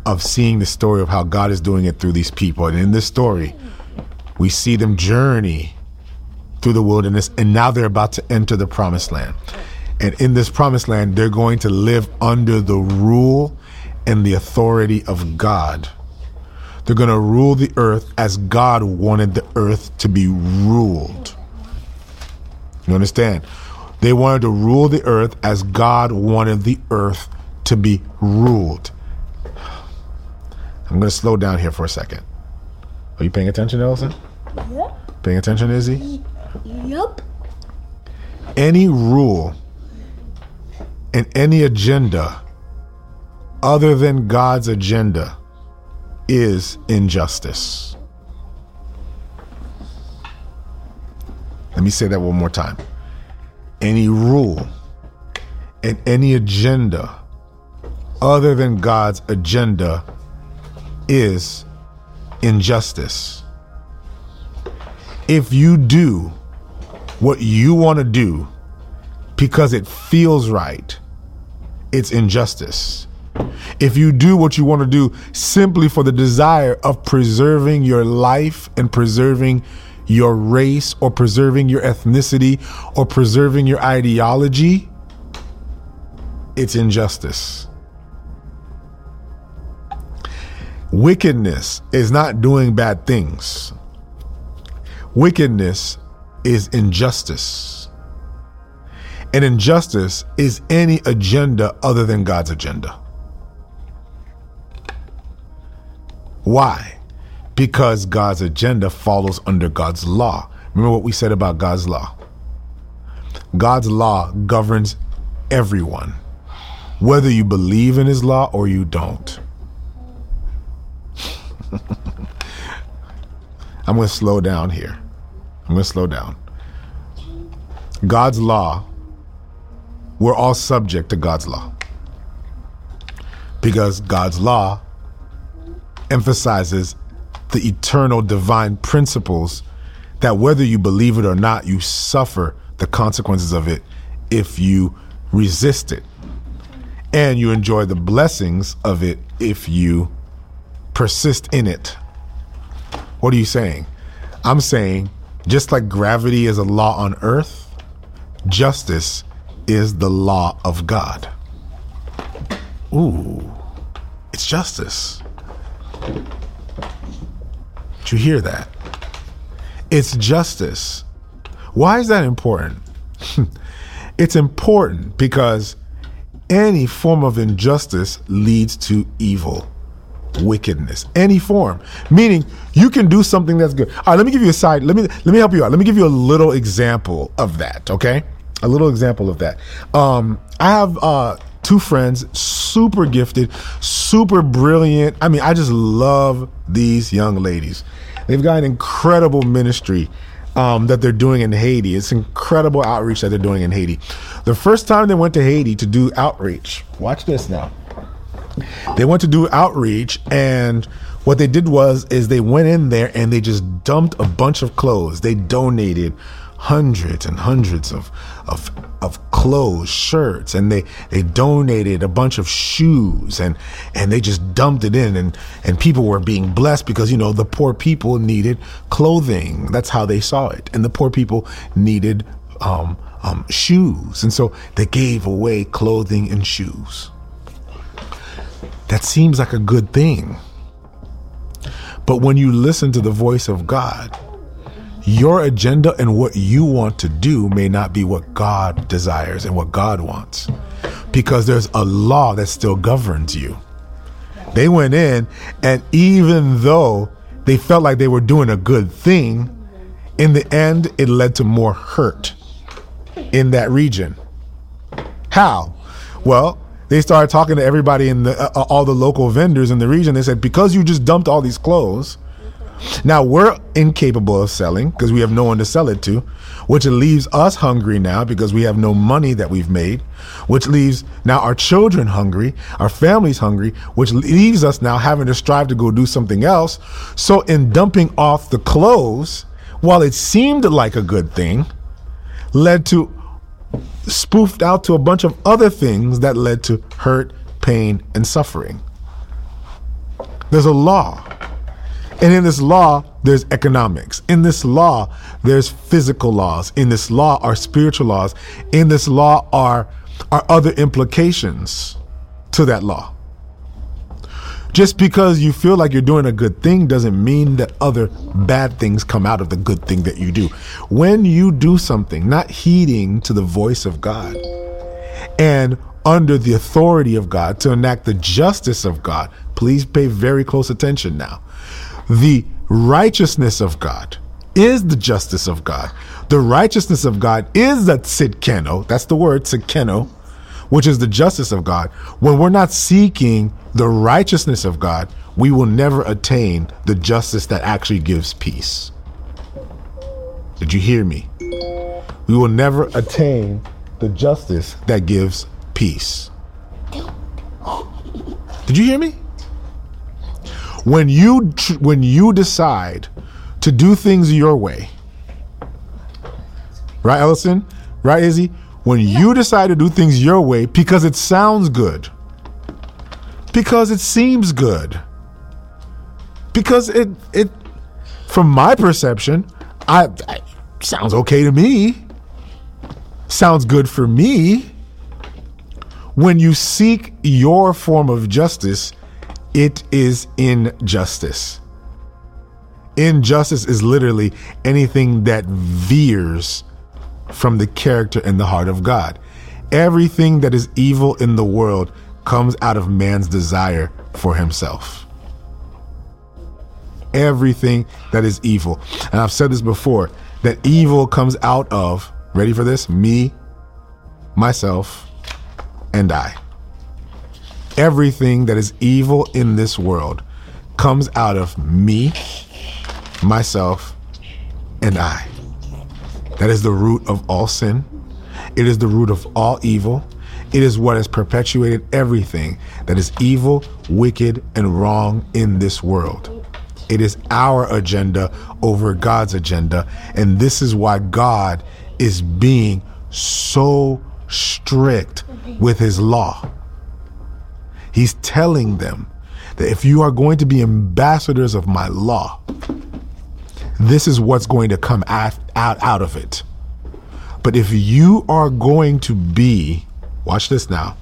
A: of seeing the story of how God is doing it through these people and in this story we see them journey through the wilderness and now they're about to enter the promised land And in this promised land, they're going to live under the rule and the authority of God. They're going to rule the earth as God wanted the earth to be ruled. You understand? They wanted to rule the earth as God wanted the earth to be ruled. I'm going to slow down here for a second. Are you paying attention, Ellison?
B: Yep.
A: Paying attention, Izzy?
B: Yep.
A: Any rule and any agenda other than God's agenda is injustice. Let me say that one more time. Any rule and any agenda other than God's agenda is injustice. If you do what you want to do because it feels right, it's injustice. If you do what you want to do simply for the desire of preserving your life and preserving your race or preserving your ethnicity or preserving your ideology, it's injustice. Wickedness is not doing bad things. Wickedness is injustice. And injustice is any agenda other than God's agenda. Why? Because God's agenda follows under God's law. Remember what we said about God's law? God's law governs everyone, whether you believe in his law or you don't. <laughs> I'm going to slow down here. I'm going to slow down. God's law, we're all subject to God's law. Because God's law emphasizes the eternal divine principles that whether you believe it or not, you suffer the consequences of it if you resist it. And you enjoy the blessings of it if you persist in it. What are you saying? I'm saying just like gravity is a law on earth, justice is the law of God. Ooh, it's justice. Did you hear that? It's justice. Why is that important? <laughs> it's important because any form of injustice leads to evil, wickedness, any form. Meaning you can do something that's good. All right, let me give you a side. Let me let me help you out. Let me give you a little example of that. Okay, a little example of that. Um, I have uh, two friends, super gifted, super brilliant. I mean, I just love these young ladies. They've got an incredible ministry um, that they're doing in Haiti. It's incredible outreach that they're doing in Haiti. The first time they went to Haiti to do outreach, watch this now. They went to do outreach, and what they did was is they went in there and they just dumped a bunch of clothes. They donated hundreds and hundreds of of of clothes, shirts, and they they donated a bunch of shoes and and they just dumped it in and and people were being blessed because you know the poor people needed clothing. That's how they saw it, and the poor people needed um, um, shoes, and so they gave away clothing and shoes. That seems like a good thing. But when you listen to the voice of God, your agenda and what you want to do may not be what God desires and what God wants because there's a law that still governs you. They went in, and even though they felt like they were doing a good thing, in the end, it led to more hurt in that region. How? Well, they started talking to everybody in the uh, all the local vendors in the region. They said because you just dumped all these clothes, now we're incapable of selling because we have no one to sell it to, which leaves us hungry now because we have no money that we've made, which leaves now our children hungry, our families hungry, which leaves us now having to strive to go do something else. So in dumping off the clothes, while it seemed like a good thing, led to spoofed out to a bunch of other things that led to hurt, pain, and suffering. There's a law And in this law, there's economics. In this law, there's physical laws. In this law are spiritual laws. In this law are, are other implications to that law. Just because you feel like you're doing a good thing doesn't mean that other bad things come out of the good thing that you do. When you do something, not heeding to the voice of God and under the authority of God to enact the justice of God, please pay very close attention now. The righteousness of God is the justice of God. The righteousness of God is that tzidkeno. That's the word, tzidkeno which is the justice of God, when we're not seeking the righteousness of God, we will never attain the justice that actually gives peace. Did you hear me? We will never attain the justice that gives peace. Did you hear me? When you when you decide to do things your way, right, Ellison? Right, Izzy? when you decide to do things your way because it sounds good, because it seems good, because it it from my perception, I, I sounds okay to me. Sounds good for me. When you seek your form of justice, it is injustice. Injustice is literally anything that veers from the character and the heart of God. Everything that is evil in the world comes out of man's desire for himself. Everything that is evil. And I've said this before that evil comes out of, ready for this? Me, myself, and I. Everything that is evil in this world comes out of me, myself, and I. That is the root of all sin. It is the root of all evil. It is what has perpetuated everything that is evil, wicked, and wrong in this world. It is our agenda over God's agenda. And this is why God is being so strict with his law. He's telling them that if you are going to be ambassadors of my law, this is what's going to come out, out, out of it. But if you are going to be, watch this now,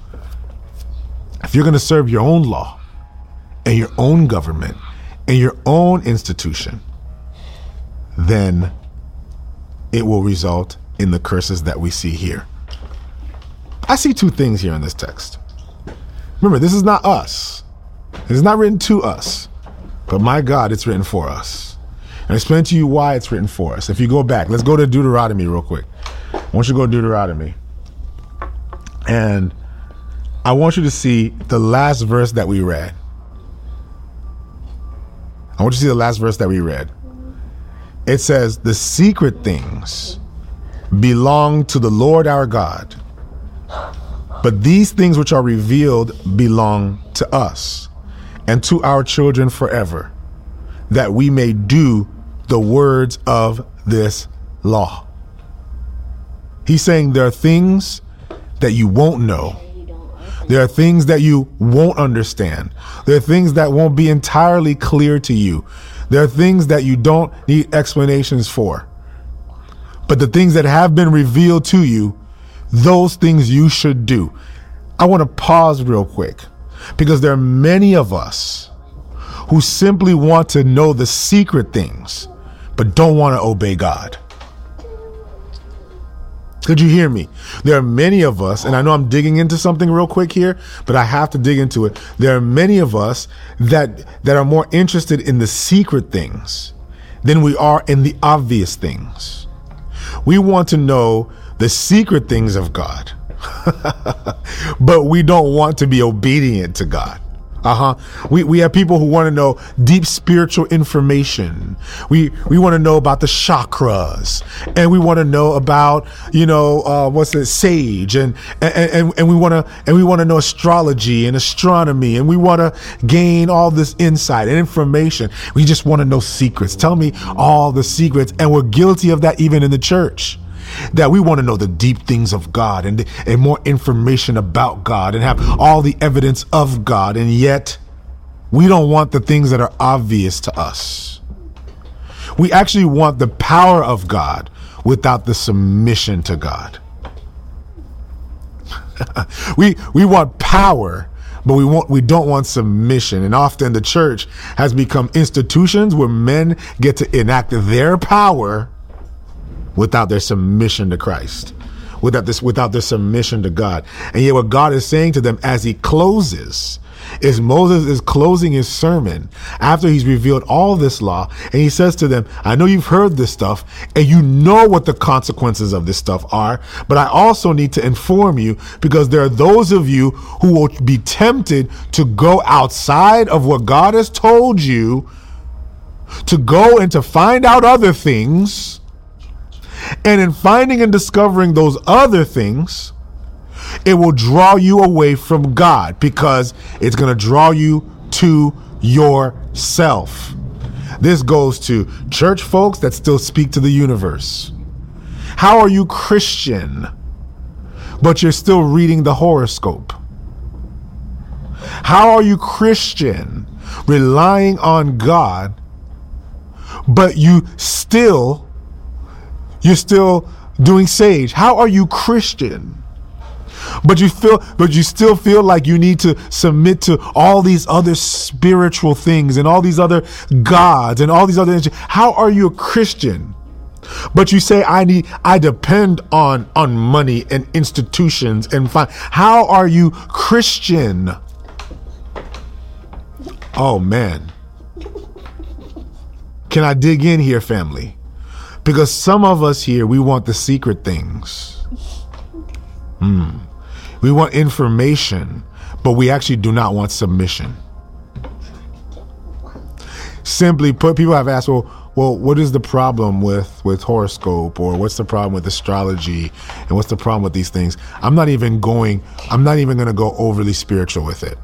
A: if you're going to serve your own law and your own government and your own institution, then it will result in the curses that we see here. I see two things here in this text. Remember, this is not us. It is not written to us, but my God, it's written for us. And I explain to you why it's written for us. If you go back, let's go to Deuteronomy real quick. I want you to go to Deuteronomy. And I want you to see the last verse that we read. I want you to see the last verse that we read. It says, The secret things belong to the Lord our God, but these things which are revealed belong to us and to our children forever, that we may do the words of this law. He's saying there are things that you won't know. There are things that you won't understand. There are things that won't be entirely clear to you. There are things that you don't need explanations for. But the things that have been revealed to you, those things you should do. I want to pause real quick because there are many of us who simply want to know the secret things but don't want to obey God. Could you hear me? There are many of us, and I know I'm digging into something real quick here, but I have to dig into it. There are many of us that that are more interested in the secret things than we are in the obvious things. We want to know the secret things of God, <laughs> but we don't want to be obedient to God. Uh huh. We, we have people who want to know deep spiritual information. We we want to know about the chakras, and we want to know about you know uh, what's it sage, and and and, and we want to and we want to know astrology and astronomy, and we want to gain all this insight and information. We just want to know secrets. Tell me all the secrets, and we're guilty of that even in the church that we want to know the deep things of God and, and more information about God and have all the evidence of God. And yet, we don't want the things that are obvious to us. We actually want the power of God without the submission to God. <laughs> we we want power but we want we don't want submission and often the church has become institutions where men get to enact their power without their submission to Christ without this without their submission to God and yet what God is saying to them as he closes is Moses is closing his sermon after he's revealed all this law and he says to them, I know you've heard this stuff and you know what the consequences of this stuff are, but I also need to inform you because there are those of you who will be tempted to go outside of what God has told you to go and to find out other things. And in finding and discovering those other things, it will draw you away from God because it's going to draw you to yourself. This goes to church folks that still speak to the universe. How are you Christian, but you're still reading the horoscope? How are you Christian, relying on God, but you still you're still doing sage? How are you Christian? but you feel but you still feel like you need to submit to all these other spiritual things and all these other gods and all these other how are you a christian? But you say i need i depend on on money and institutions and fine how are you christian? Oh man. Can i dig in here family because some of us here we want the secret things Hmm. We want information, but we actually do not want submission. Simply put, people have asked, well, well, what is the problem with with horoscope, or what's the problem with astrology, and what's the problem with these things? I'm not even going. I'm not even going to go overly spiritual with it.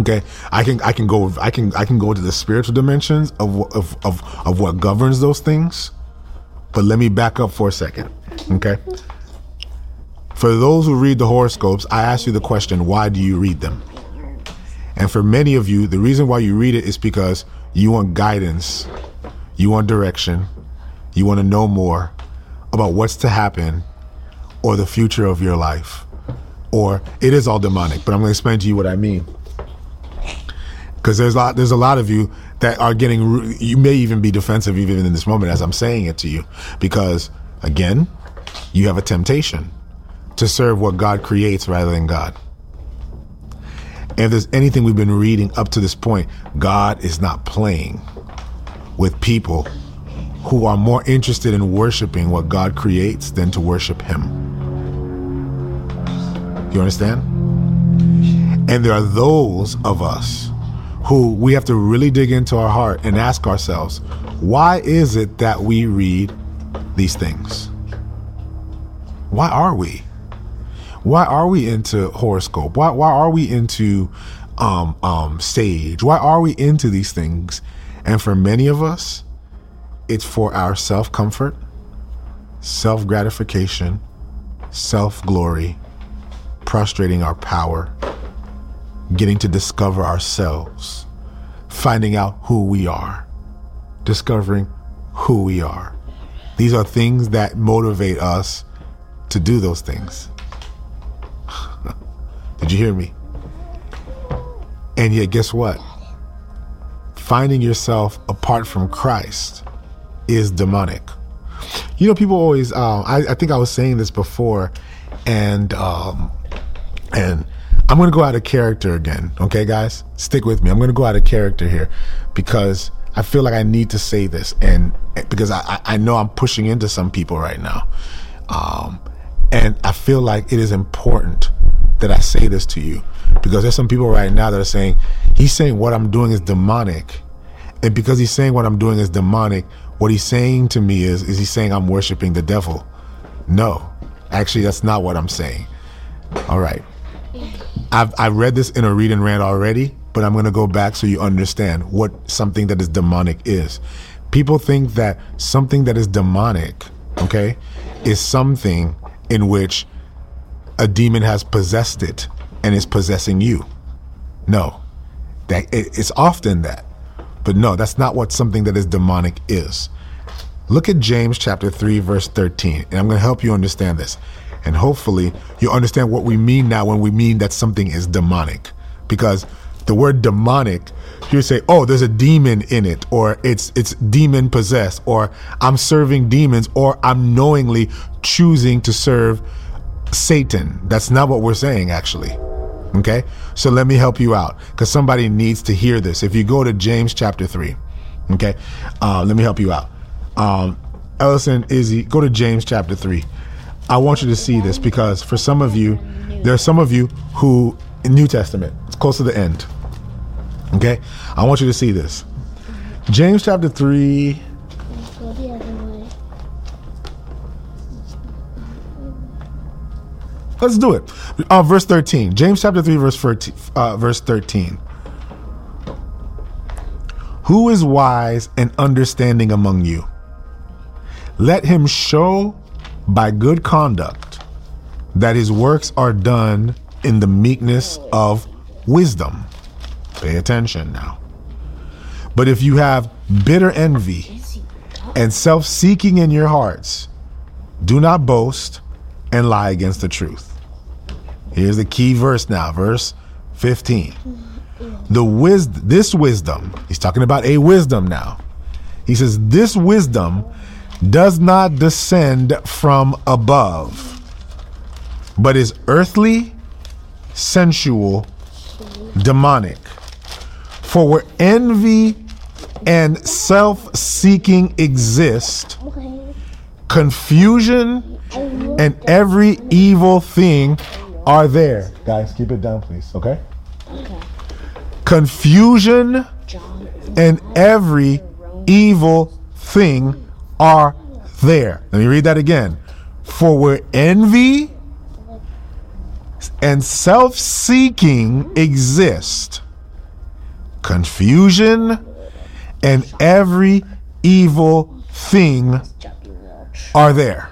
A: Okay, I can I can go I can I can go to the spiritual dimensions of of of, of what governs those things, but let me back up for a second. Okay. For those who read the horoscopes, I ask you the question, why do you read them? And for many of you, the reason why you read it is because you want guidance, you want direction, you want to know more about what's to happen or the future of your life. Or it is all demonic, but I'm going to explain to you what I mean. Because there's a lot, there's a lot of you that are getting. You may even be defensive even in this moment as I'm saying it to you, because again, you have a temptation to serve what God creates rather than God. And if there's anything we've been reading up to this point, God is not playing with people who are more interested in worshiping what God creates than to worship Him. You understand? And there are those of us who we have to really dig into our heart and ask ourselves, why is it that we read these things? Why are we? why are we into horoscope? Why why are we into um, um, sage? Why are we into these things? And for many of us, it's for our self comfort, self gratification, self glory, prostrating our power, getting to discover ourselves, finding out who we are, discovering who we are. These are things that motivate us to do those things. <laughs> Did you hear me? And yet, guess what? Finding yourself apart from Christ is demonic. You know, people always. Uh, I, I, think I was saying this before, and um, and I'm going to go out of character again. Okay, guys, stick with me. I'm going to go out of character here because I feel like I need to say this, and because I, I know I'm pushing into some people right now, um, and I feel like it is important that I say this to you because there's some people right now that are saying he's saying what I'm doing is demonic. And because he's saying what I'm doing is demonic, what he's saying to me is is he saying I'm worshiping the devil? No. Actually, that's not what I'm saying. All right. I've I read this in a read and rant already, but I'm going to go back so you understand what something that is demonic is. People think that something that is demonic, okay, is something in which a demon has possessed it and is possessing you. No, That it, it's often that. But no, that's not what something that is demonic is. Look at James chapter 3 verse 13 and I'm going to help you understand this. And hopefully you understand what we mean now when we mean that something is demonic. Because the word demonic, you say, "Oh, there's a demon in it," or "It's it's demon possessed," or "I'm serving demons," or "I'm knowingly choosing to serve Satan." That's not what we're saying, actually. Okay, so let me help you out because somebody needs to hear this. If you go to James chapter three, okay, uh, let me help you out. Um, Ellison, Izzy, go to James chapter three. I want you to see this because for some of you, there are some of you who in New Testament, it's close to the end. Okay? I want you to see this. James chapter 3.
B: Go the other way.
A: Let's do it. Uh, verse 13. James chapter 3, verse 13, uh, verse 13. Who is wise and understanding among you? Let him show by good conduct that his works are done in the meekness of wisdom. Pay attention now. But if you have bitter envy and self seeking in your hearts, do not boast and lie against the truth. Here's the key verse now, verse 15. The wis- this wisdom, he's talking about a wisdom now. He says, This wisdom does not descend from above, but is earthly, sensual, demonic. For where envy and self seeking exist, confusion and every evil thing are there. Guys, keep it down, please, okay? Confusion and every evil thing are there. Let me read that again. For where envy and self seeking exist, confusion and every evil thing are there.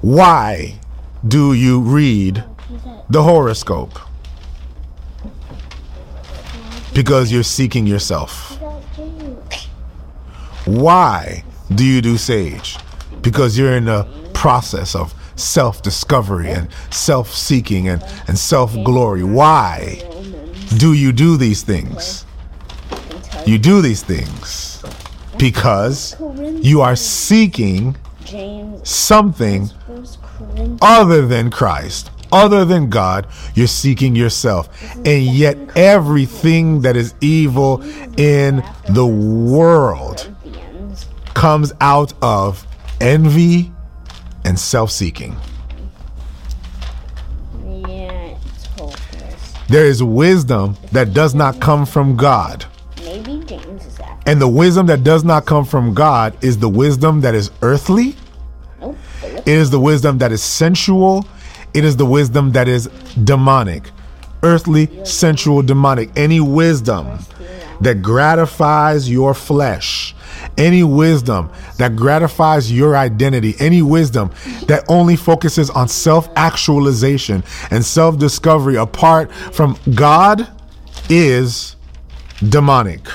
A: Why do you read the horoscope? Because you're seeking yourself. Why do you do sage? Because you're in the process of self discovery and self seeking and, and self glory. Why do you do these things? You do these things because you are seeking something other than Christ, other than God, you're seeking yourself. And yet, everything that is evil in the world. Comes out of envy and self seeking.
B: Yeah, it's hopeless.
A: There is wisdom that does not come from God.
B: Maybe James is at.
A: And the wisdom that does not come from God is the wisdom that is earthly,
B: Nope.
A: It is the wisdom that is sensual. It is the wisdom that is demonic. Earthly, sensual, demonic. Any wisdom that gratifies your flesh. Any wisdom that gratifies your identity. Any wisdom that only focuses on self actualization and self discovery apart from God is demonic.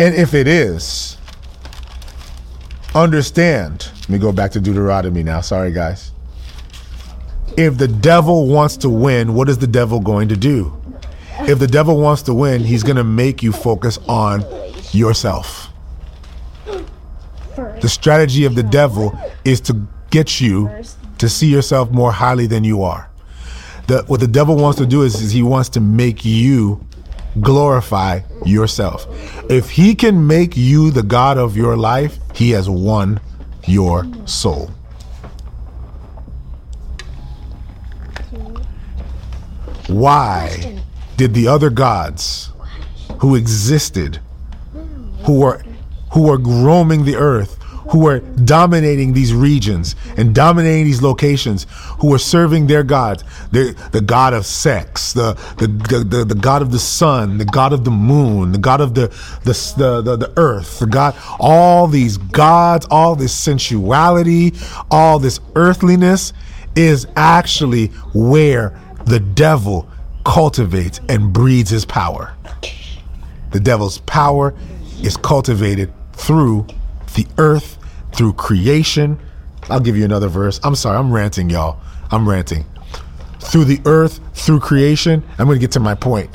A: And if it is, understand. Let me go back to Deuteronomy now. Sorry, guys. If the devil wants to win, what is the devil going to do? If the devil wants to win, he's going to make you focus on yourself. The strategy of the devil is to get you to see yourself more highly than you are. The, what the devil wants to do is, is he wants to make you glorify yourself. If he can make you the God of your life, he has won your soul. Why did the other gods who existed, who were who were roaming the earth, who were dominating these regions and dominating these locations, who were serving their gods, the, the god of sex, the, the, the, the, the god of the sun, the god of the moon, the god of the, the, the, the, the earth, the god, all these gods, all this sensuality, all this earthliness is actually where the devil cultivates and breeds his power. The devil's power is cultivated through the earth, through creation. I'll give you another verse. I'm sorry, I'm ranting, y'all. I'm ranting. Through the earth, through creation. I'm going to get to my point.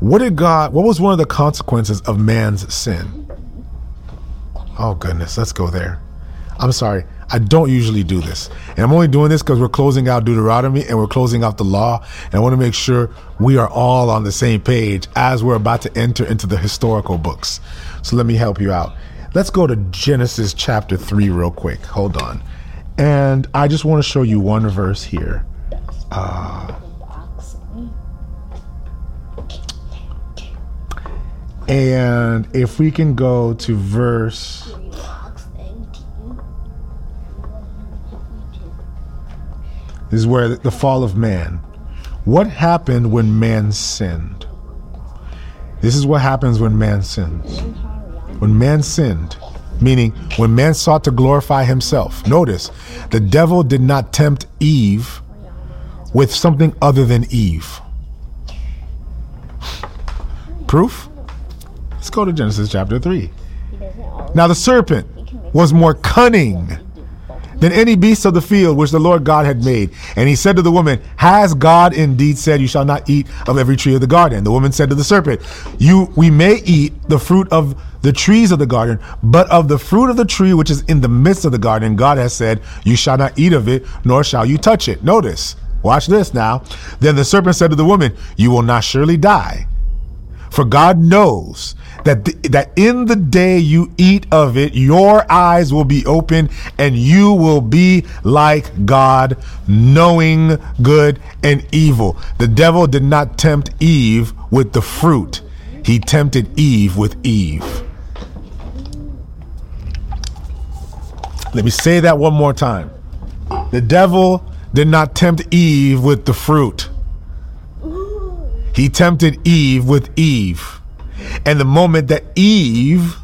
A: What did God, what was one of the consequences of man's sin? Oh, goodness, let's go there. I'm sorry. I don't usually do this. And I'm only doing this because we're closing out Deuteronomy and we're closing out the law. And I want to make sure we are all on the same page as we're about to enter into the historical books. So let me help you out. Let's go to Genesis chapter 3 real quick. Hold on. And I just want to show you one verse here. Uh, and if we can go to verse. This is where the fall of man. What happened when man sinned? This is what happens when man sins. When man sinned, meaning when man sought to glorify himself. Notice, the devil did not tempt Eve with something other than Eve. Proof? Let's go to Genesis chapter 3. Now the serpent was more cunning than any beast of the field which the Lord God had made. And he said to the woman, Has God indeed said, You shall not eat of every tree of the garden? The woman said to the serpent, You we may eat the fruit of the trees of the garden, but of the fruit of the tree which is in the midst of the garden, God has said, You shall not eat of it, nor shall you touch it. Notice, watch this now. Then the serpent said to the woman, You will not surely die. For God knows that th- that in the day you eat of it, your eyes will be open, and you will be like God, knowing good and evil. The devil did not tempt Eve with the fruit; he tempted Eve with Eve. Let me say that one more time. The devil did not tempt Eve with the fruit. He tempted Eve with Eve. And the moment that Eve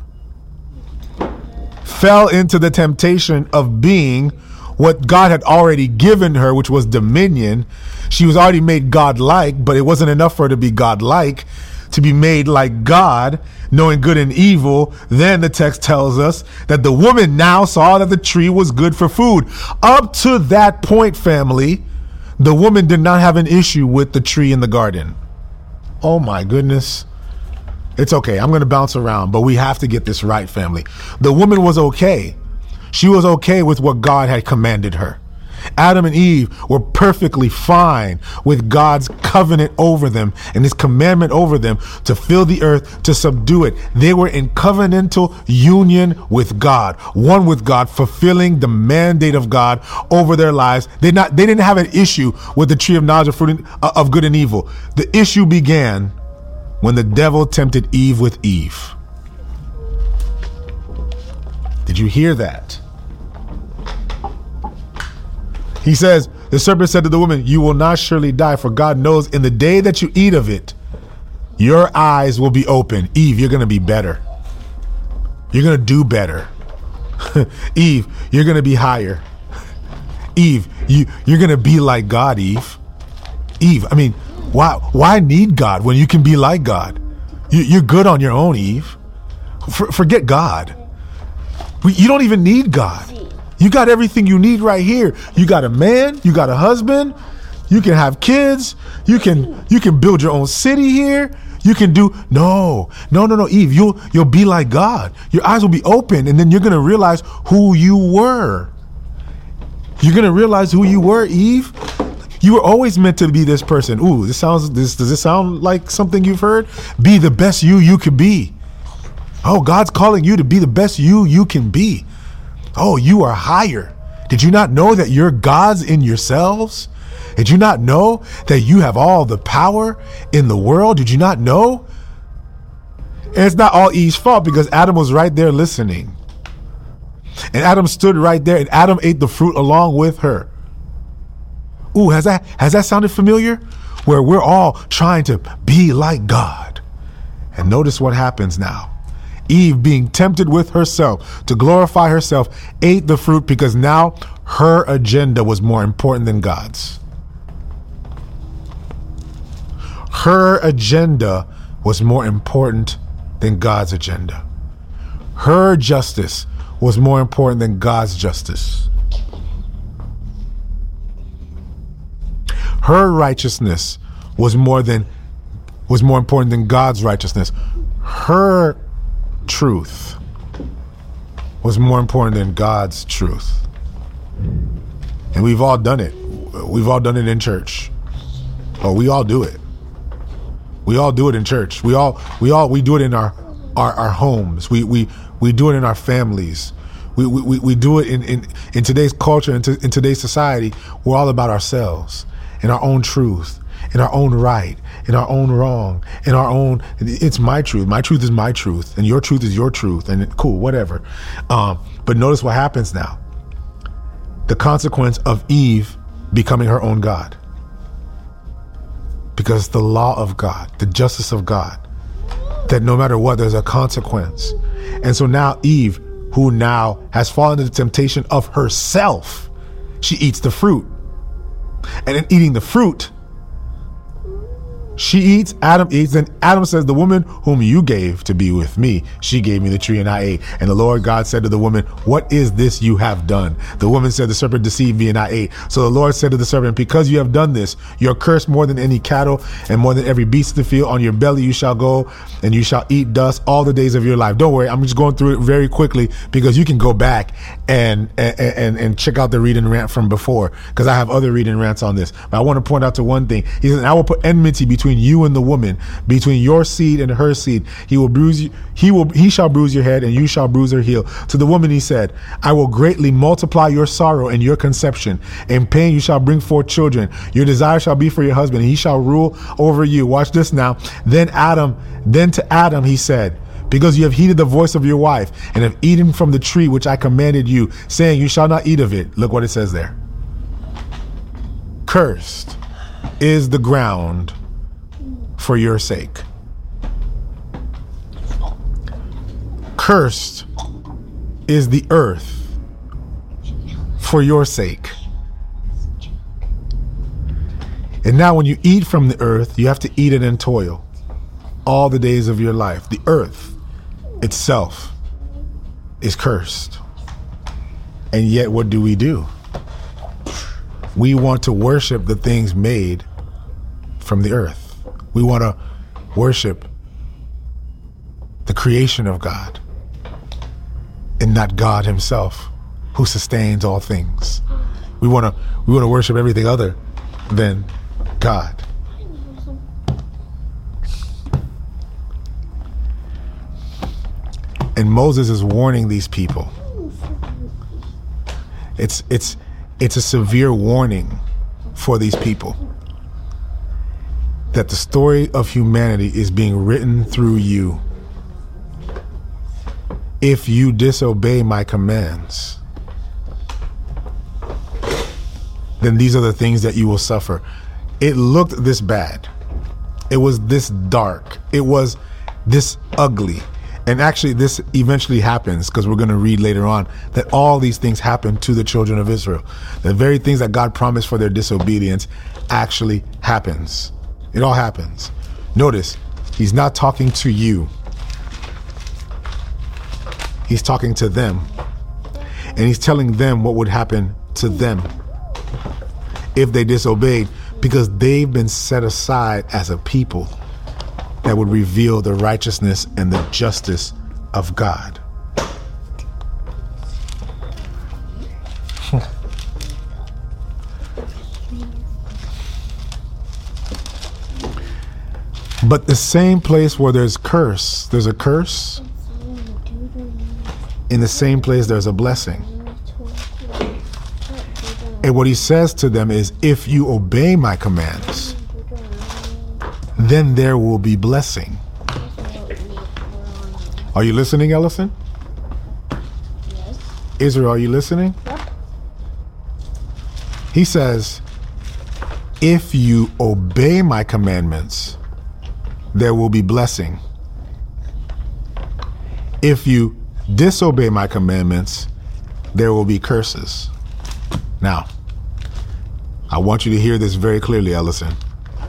A: fell into the temptation of being what God had already given her, which was dominion, she was already made God like, but it wasn't enough for her to be God like, to be made like God, knowing good and evil. Then the text tells us that the woman now saw that the tree was good for food. Up to that point, family, the woman did not have an issue with the tree in the garden. Oh my goodness. It's okay. I'm going to bounce around, but we have to get this right, family. The woman was okay. She was okay with what God had commanded her. Adam and Eve were perfectly fine with God's covenant over them and his commandment over them to fill the earth, to subdue it. They were in covenantal union with God, one with God, fulfilling the mandate of God over their lives. They not they didn't have an issue with the tree of knowledge of fruit uh, of good and evil. The issue began when the devil tempted Eve with Eve. Did you hear that? He says, The serpent said to the woman, You will not surely die, for God knows in the day that you eat of it, your eyes will be open. Eve, you're going to be better. You're going to do better. <laughs> Eve, you're going to be higher. Eve, you, you're going to be like God, Eve. Eve, I mean, why, why need God when you can be like God? You, you're good on your own, Eve. For, forget God. We, you don't even need God. You got everything you need right here. You got a man, you got a husband, you can have kids, you can you can build your own city here. You can do no, no, no, no, Eve. You'll you'll be like God. Your eyes will be open, and then you're gonna realize who you were. You're gonna realize who you were, Eve. You were always meant to be this person. Ooh, this sounds this does this sound like something you've heard? Be the best you you could be. Oh, God's calling you to be the best you you can be. Oh, you are higher. Did you not know that you're gods in yourselves? Did you not know that you have all the power in the world? Did you not know And it's not all Eve's fault because Adam was right there listening. And Adam stood right there and Adam ate the fruit along with her. Ooh, has that has that sounded familiar? Where we're all trying to be like God. And notice what happens now. Eve, being tempted with herself to glorify herself, ate the fruit because now her agenda was more important than God's. Her agenda was more important than God's agenda. Her justice was more important than God's justice. Her righteousness was more than was more important than God's righteousness. Her truth was more important than God's truth. And we've all done it. We've all done it in church. Oh, we all do it. We all do it in church. We all we all we do it in our our, our homes. We we we do it in our families. We, we, we do it in, in, in today's culture, in, in today's society. We're all about ourselves and our own truth, in our own right, in our own wrong, in our own. It's my truth. My truth is my truth, and your truth is your truth, and cool, whatever. Um, but notice what happens now. The consequence of Eve becoming her own God, because the law of God, the justice of God, that no matter what, there's a consequence, and so now Eve, who now has fallen into the temptation of herself, she eats the fruit, and in eating the fruit she eats, Adam eats, and Adam says, The woman whom you gave to be with me, she gave me the tree and I ate. And the Lord God said to the woman, What is this you have done? The woman said, The serpent deceived me and I ate. So the Lord said to the serpent, Because you have done this, you're cursed more than any cattle and more than every beast of the field. On your belly you shall go and you shall eat dust all the days of your life. Don't worry, I'm just going through it very quickly because you can go back and and, and, and check out the read and rant from before because I have other read and rants on this. But I want to point out to one thing. He says, I will put enmity between between you and the woman, between your seed and her seed. He will bruise you, he will he shall bruise your head and you shall bruise her heel. To the woman he said, I will greatly multiply your sorrow and your conception. In pain you shall bring forth children. Your desire shall be for your husband, and he shall rule over you. Watch this now. Then Adam, then to Adam he said, because you have heeded the voice of your wife and have eaten from the tree which I commanded you, saying, You shall not eat of it. Look what it says there. Cursed is the ground for your sake. Cursed is the earth for your sake. And now, when you eat from the earth, you have to eat it in toil all the days of your life. The earth itself is cursed. And yet, what do we do? We want to worship the things made from the earth. We want to worship the creation of God and not God himself who sustains all things. We want to we want to worship everything other than God. And Moses is warning these people. It's it's it's a severe warning for these people that the story of humanity is being written through you. If you disobey my commands, then these are the things that you will suffer. It looked this bad. It was this dark. It was this ugly. And actually, this eventually happens because we're going to read later on that all these things happen to the children of Israel. The very things that God promised for their disobedience actually happens. It all happens. Notice, he's not talking to you. He's talking to them. And he's telling them what would happen to them if they disobeyed because they've been set aside as a people that would reveal the righteousness and the justice of God. But the same place where there's curse, there's a curse. In the same place, there's a blessing. And what he says to them is if you obey my commands, then there will be blessing. Are you listening, Ellison?
B: Yes.
A: Israel, are you listening?
B: Yep.
A: He says, If you obey my commandments, there will be blessing. If you disobey my commandments, there will be curses. Now, I want you to hear this very clearly, Ellison.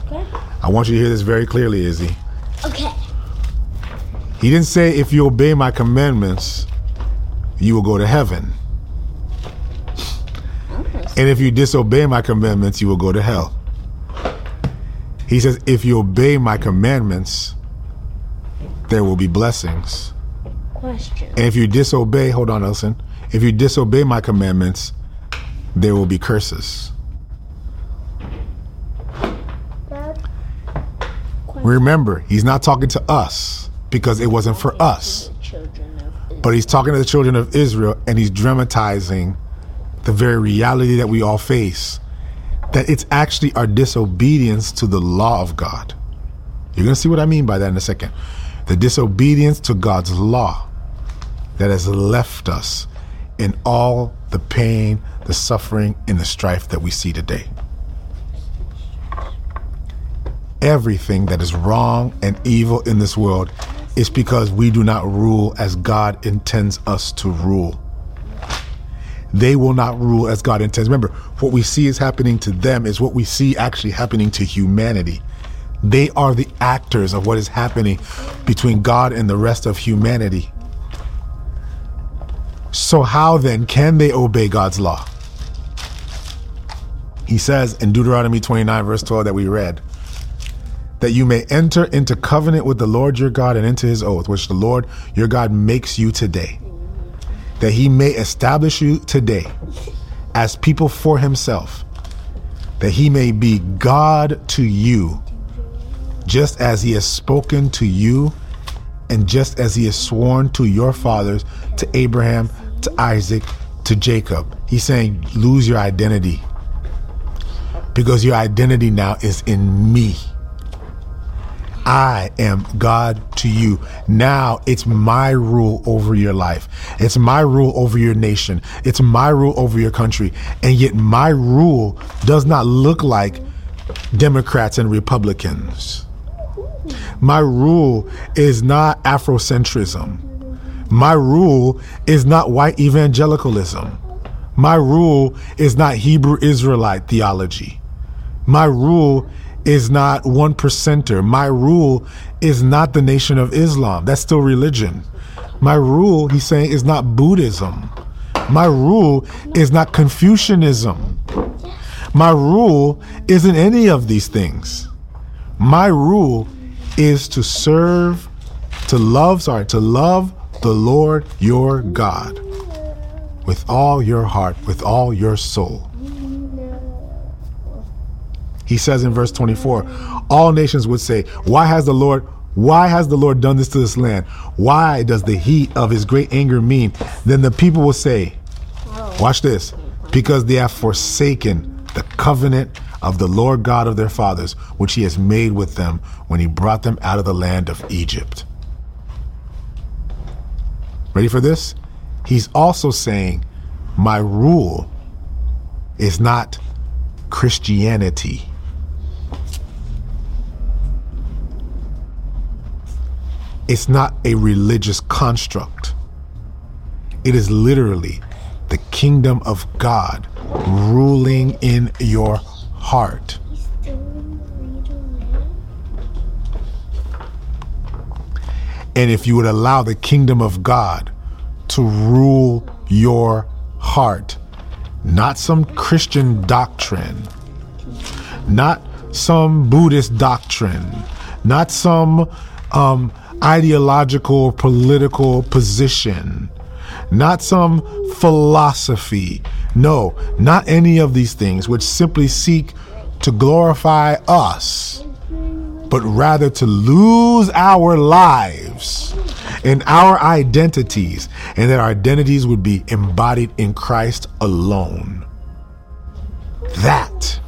B: Okay.
A: I want you to hear this very clearly, Izzy.
B: Okay.
A: He didn't say, If you obey my commandments, you will go to heaven. And if you disobey my commandments, you will go to hell. He says, if you obey my commandments, there will be blessings.
B: Question.
A: And if you disobey, hold on, Elson. If you disobey my commandments, there will be curses. Remember, he's not talking to us because it wasn't for us,
B: The children of Israel.
A: but he's talking to the children of Israel and he's dramatizing the very reality that we all face that it's actually our disobedience to the law of God. You're going to see what I mean by that in a second. The disobedience to God's law that has left us in all the pain, the suffering, and the strife that we see today. Everything that is wrong and evil in this world is because we do not rule as God intends us to rule. They will not rule as God intends. Remember, what we see is happening to them is what we see actually happening to humanity. They are the actors of what is happening between God and the rest of humanity. So, how then can they obey God's law? He says in Deuteronomy 29, verse 12, that we read, that you may enter into covenant with the Lord your God and into his oath, which the Lord your God makes you today, that he may establish you today as people for himself, that he may be God to you, just as he has spoken to you and just as he has sworn to your fathers, to Abraham, to Isaac, to Jacob. He's saying, lose your identity because your identity now is in me. I am God to you. Now it's my rule over your life. It's my rule over your nation. It's my rule over your country. And yet my rule does not look like Democrats and Republicans. My rule is not Afrocentrism. My rule is not white evangelicalism. My rule is not Hebrew Israelite theology. My rule is not one percenter. My rule is not the Nation of Islam. That's still religion. My rule, he's saying, is not Buddhism. My rule is not Confucianism. My rule isn't any of these things. My rule is to serve, to love, sorry, to love the Lord your God with all your heart, with all your soul. He says in verse 24, all nations would say, Why has the Lord why has the Lord done this to this land? Why does the heat of his great anger mean? Then the people will say, Watch this, because they have forsaken the covenant of the Lord God of their fathers, which he has made with them when he brought them out of the land of Egypt. Ready for this? He's also saying, My rule is not Christianity. It's not a religious construct. It is literally the kingdom of God ruling in your heart. And if you would allow the kingdom of God to rule your heart, not some Christian doctrine, not some Buddhist doctrine, not some um, ideological political position, not some philosophy. No, not any of these things which simply seek to glorify us, but rather to lose our lives and our identities, and that our identities would be embodied in Christ alone. That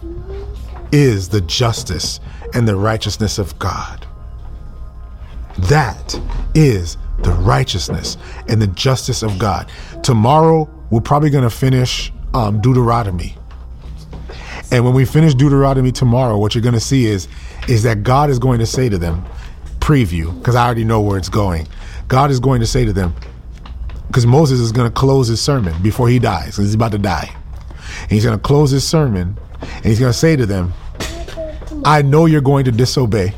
A: is the justice and the righteousness of God. That is the righteousness and the justice of God. Tomorrow, we're probably going to finish um, Deuteronomy. And when we finish Deuteronomy tomorrow, what you're going to see is is that God is going to say to them, preview, because I already know where it's going. God is going to say to them, because Moses is going to close his sermon before he dies, because he's about to die. And he's going to close his sermon, and he's going to say to them, I know you're going to disobey.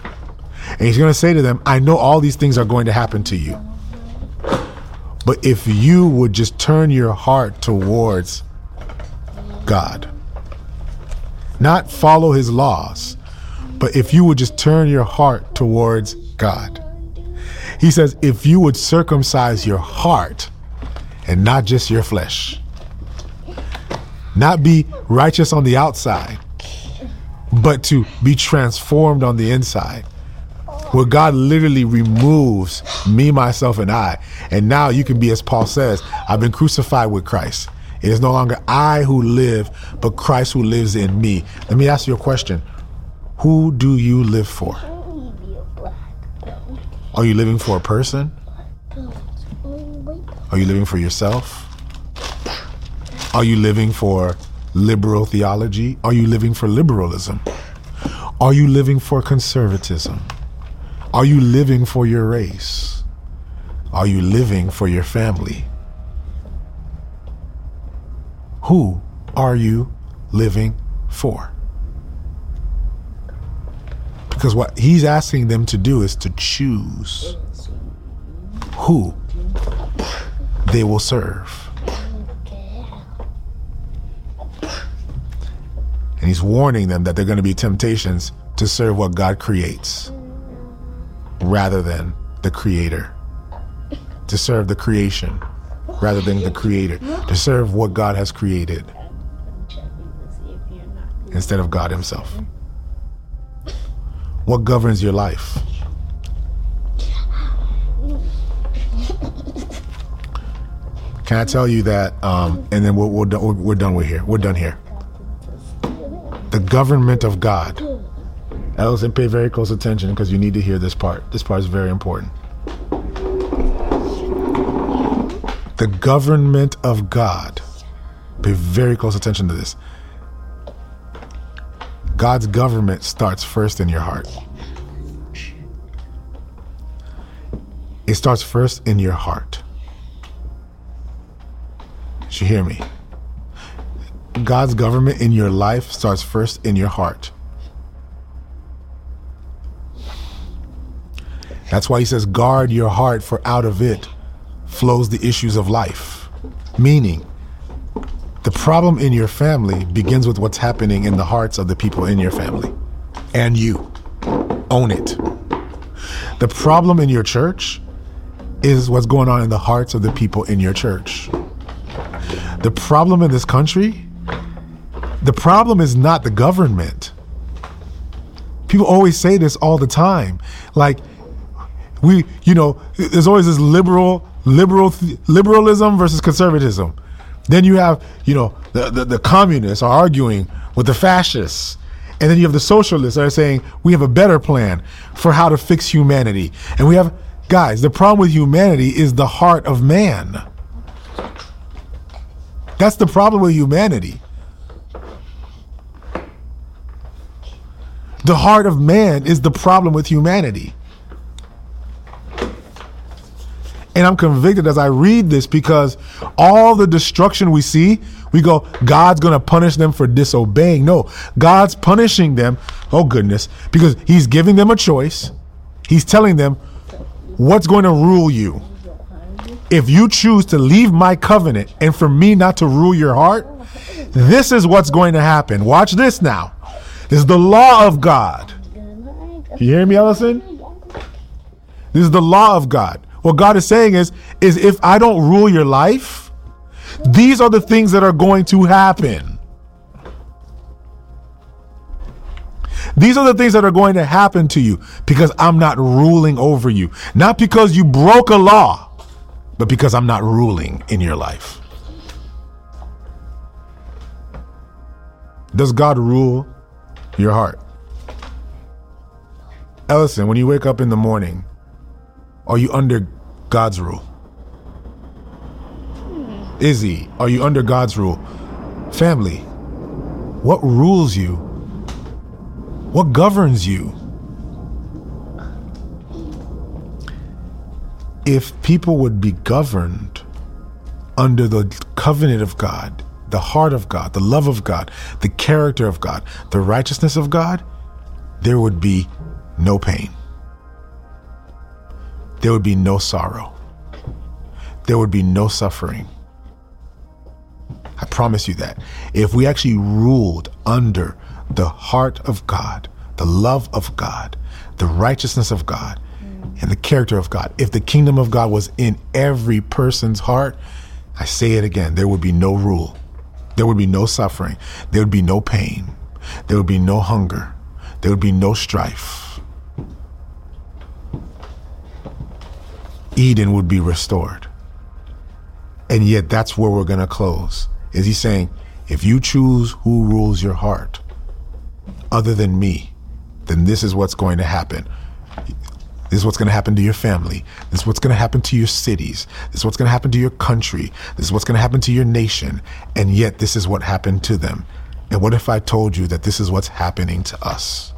A: And he's going to say to them, I know all these things are going to happen to you. But if you would just turn your heart towards God, not follow his laws, but if you would just turn your heart towards God. He says, if you would circumcise your heart and not just your flesh, not be righteous on the outside, but to be transformed on the inside. Where God literally removes me, myself, and I. And now you can be, as Paul says, I've been crucified with Christ. It is no longer I who live, but Christ who lives in me. Let me ask you a question Who do you live for? Are you living for a person? Are you living for yourself? Are you living for liberal theology? Are you living for liberalism? Are you living for conservatism? Are you living for your race? Are you living for your family? Who are you living for? Because what he's asking them to do is to choose who they will serve. And he's warning them that there are going to be temptations to serve what God creates rather than the creator. To serve the creation rather than the creator. To serve what God has created instead of God himself. What governs your life? Can I tell you that? Um, and then we're, we're, done, we're done with here. We're done here. The government of God. Ellison, pay very close attention because you need to hear this part. This part is very important. The government of God. Pay very close attention to this. God's government starts first in your heart. It starts first in your heart. Did you hear me? God's government in your life starts first in your heart. That's why he says, guard your heart, for out of it flows the issues of life. Meaning, the problem in your family begins with what's happening in the hearts of the people in your family. And you own it. The problem in your church is what's going on in the hearts of the people in your church. The problem in this country, the problem is not the government. People always say this all the time. Like, we, you know, there's always this liberal, liberal, liberalism versus conservatism. Then you have, you know, the, the, the communists are arguing with the fascists. And then you have the socialists that are saying we have a better plan for how to fix humanity. And we have, guys, the problem with humanity is the heart of man. That's the problem with humanity. The heart of man is the problem with humanity. And I'm convicted as I read this because all the destruction we see, we go, God's going to punish them for disobeying. No, God's punishing them. Oh, goodness. Because He's giving them a choice. He's telling them what's going to rule you. If you choose to leave my covenant and for me not to rule your heart, this is what's going to happen. Watch this now. This is the law of God. You hear me, Ellison? This is the law of God. What God is saying is, is if I don't rule your life, these are the things that are going to happen. These are the things that are going to happen to you because I'm not ruling over you. Not because you broke a law, but because I'm not ruling in your life. Does God rule your heart? Ellison, when you wake up in the morning, are you under God's rule? Izzy, are you under God's rule? Family, what rules you? What governs you? If people would be governed under the covenant of God, the heart of God, the love of God, the character of God, the righteousness of God, there would be no pain. There would be no sorrow. There would be no suffering. I promise you that. If we actually ruled under the heart of God, the love of God, the righteousness of God, mm. and the character of God, if the kingdom of God was in every person's heart, I say it again, there would be no rule. There would be no suffering. There would be no pain. There would be no hunger. There would be no strife. Eden would be restored. And yet, that's where we're going to close. Is he saying, if you choose who rules your heart other than me, then this is what's going to happen. This is what's going to happen to your family. This is what's going to happen to your cities. This is what's going to happen to your country. This is what's going to happen to your nation. And yet, this is what happened to them. And what if I told you that this is what's happening to us?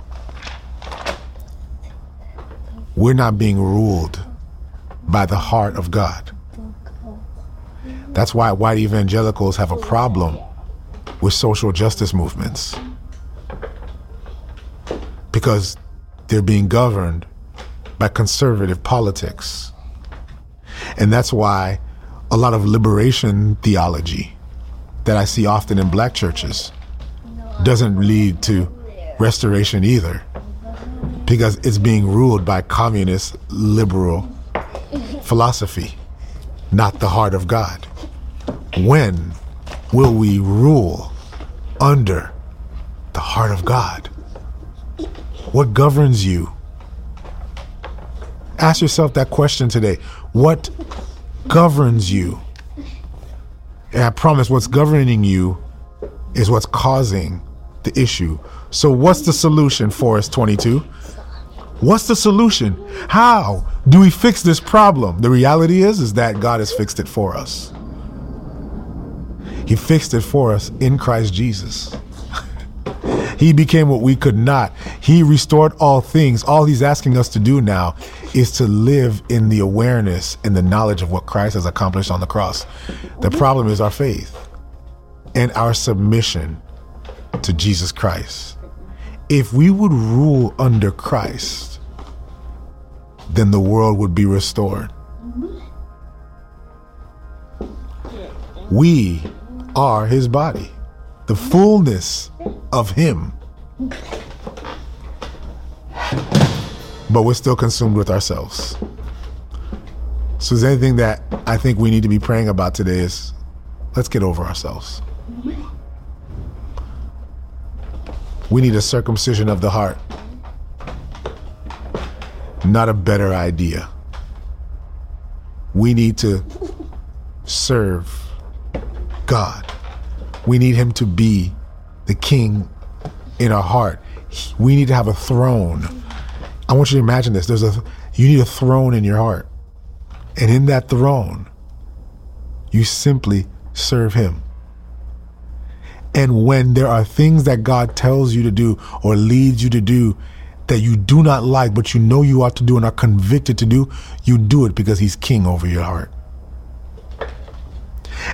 A: We're not being ruled by the heart of God. That's why white evangelicals have a problem with social justice movements. Because they're being governed by conservative politics. And that's why a lot of liberation theology that I see often in black churches doesn't lead to restoration either. Because it's being ruled by communist liberal philosophy, not the heart of God. When will we rule under the heart of God? What governs you? Ask yourself that question today. What governs you? And I promise what's governing you is what's causing the issue. So, what's the solution, Forest 22? What's the solution? How do we fix this problem? The reality is is that God has fixed it for us. He fixed it for us in Christ Jesus. <laughs> he became what we could not. He restored all things. All he's asking us to do now is to live in the awareness and the knowledge of what Christ has accomplished on the cross. The problem is our faith and our submission to Jesus Christ. If we would rule under Christ, then the world would be restored. We are his body, the fullness of him. But we're still consumed with ourselves. So, is anything that I think we need to be praying about today is let's get over ourselves. We need a circumcision of the heart, not a better idea. We need to serve God. We need Him to be the King in our heart. We need to have a throne. I want you to imagine this. There's a you need a throne in your heart. And in that throne, you simply serve Him. And when there are things that God tells you to do or leads you to do that you do not like, but you know you ought to do and are convicted to do, you do it because He's king over your heart.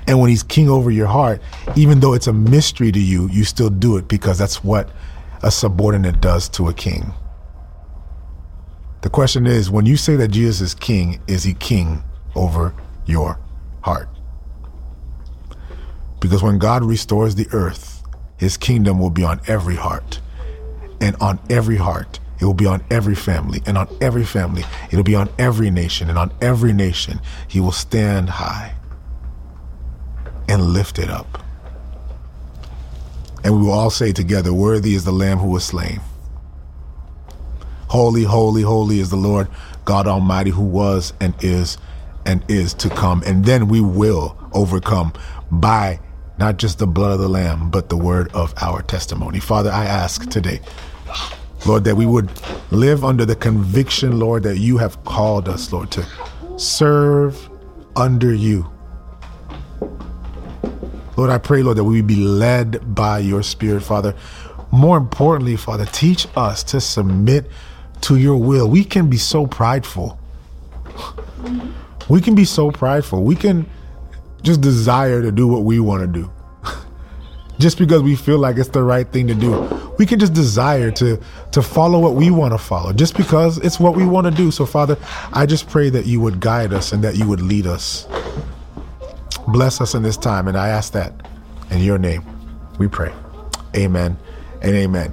A: And when He's king over your heart, even though it's a mystery to you, you still do it because that's what a subordinate does to a king. The question is when you say that Jesus is king, is He king over your heart? Because when God restores the earth, his kingdom will be on every heart. And on every heart, it will be on every family. And on every family, it'll be on every nation. And on every nation, he will stand high and lift it up. And we will all say together, Worthy is the Lamb who was slain. Holy, holy, holy is the Lord God Almighty who was and is and is to come. And then we will overcome by not just the blood of the Lamb, but the word of our testimony. Father, I ask today, Lord, that we would live under the conviction, Lord, that you have called us, Lord, to serve under you. Lord, I pray, Lord, that we be led by your Spirit, Father. More importantly, Father, teach us to submit to your will. We can be so prideful. We can be so prideful. We can just desire to do what we want to do. <laughs> just because we feel like it's the right thing to do. We can just desire to to follow what we want to follow just because it's what we want to do. So Father, I just pray that you would guide us and that you would lead us. Bless us in this time and I ask that in your name. We pray. Amen and amen.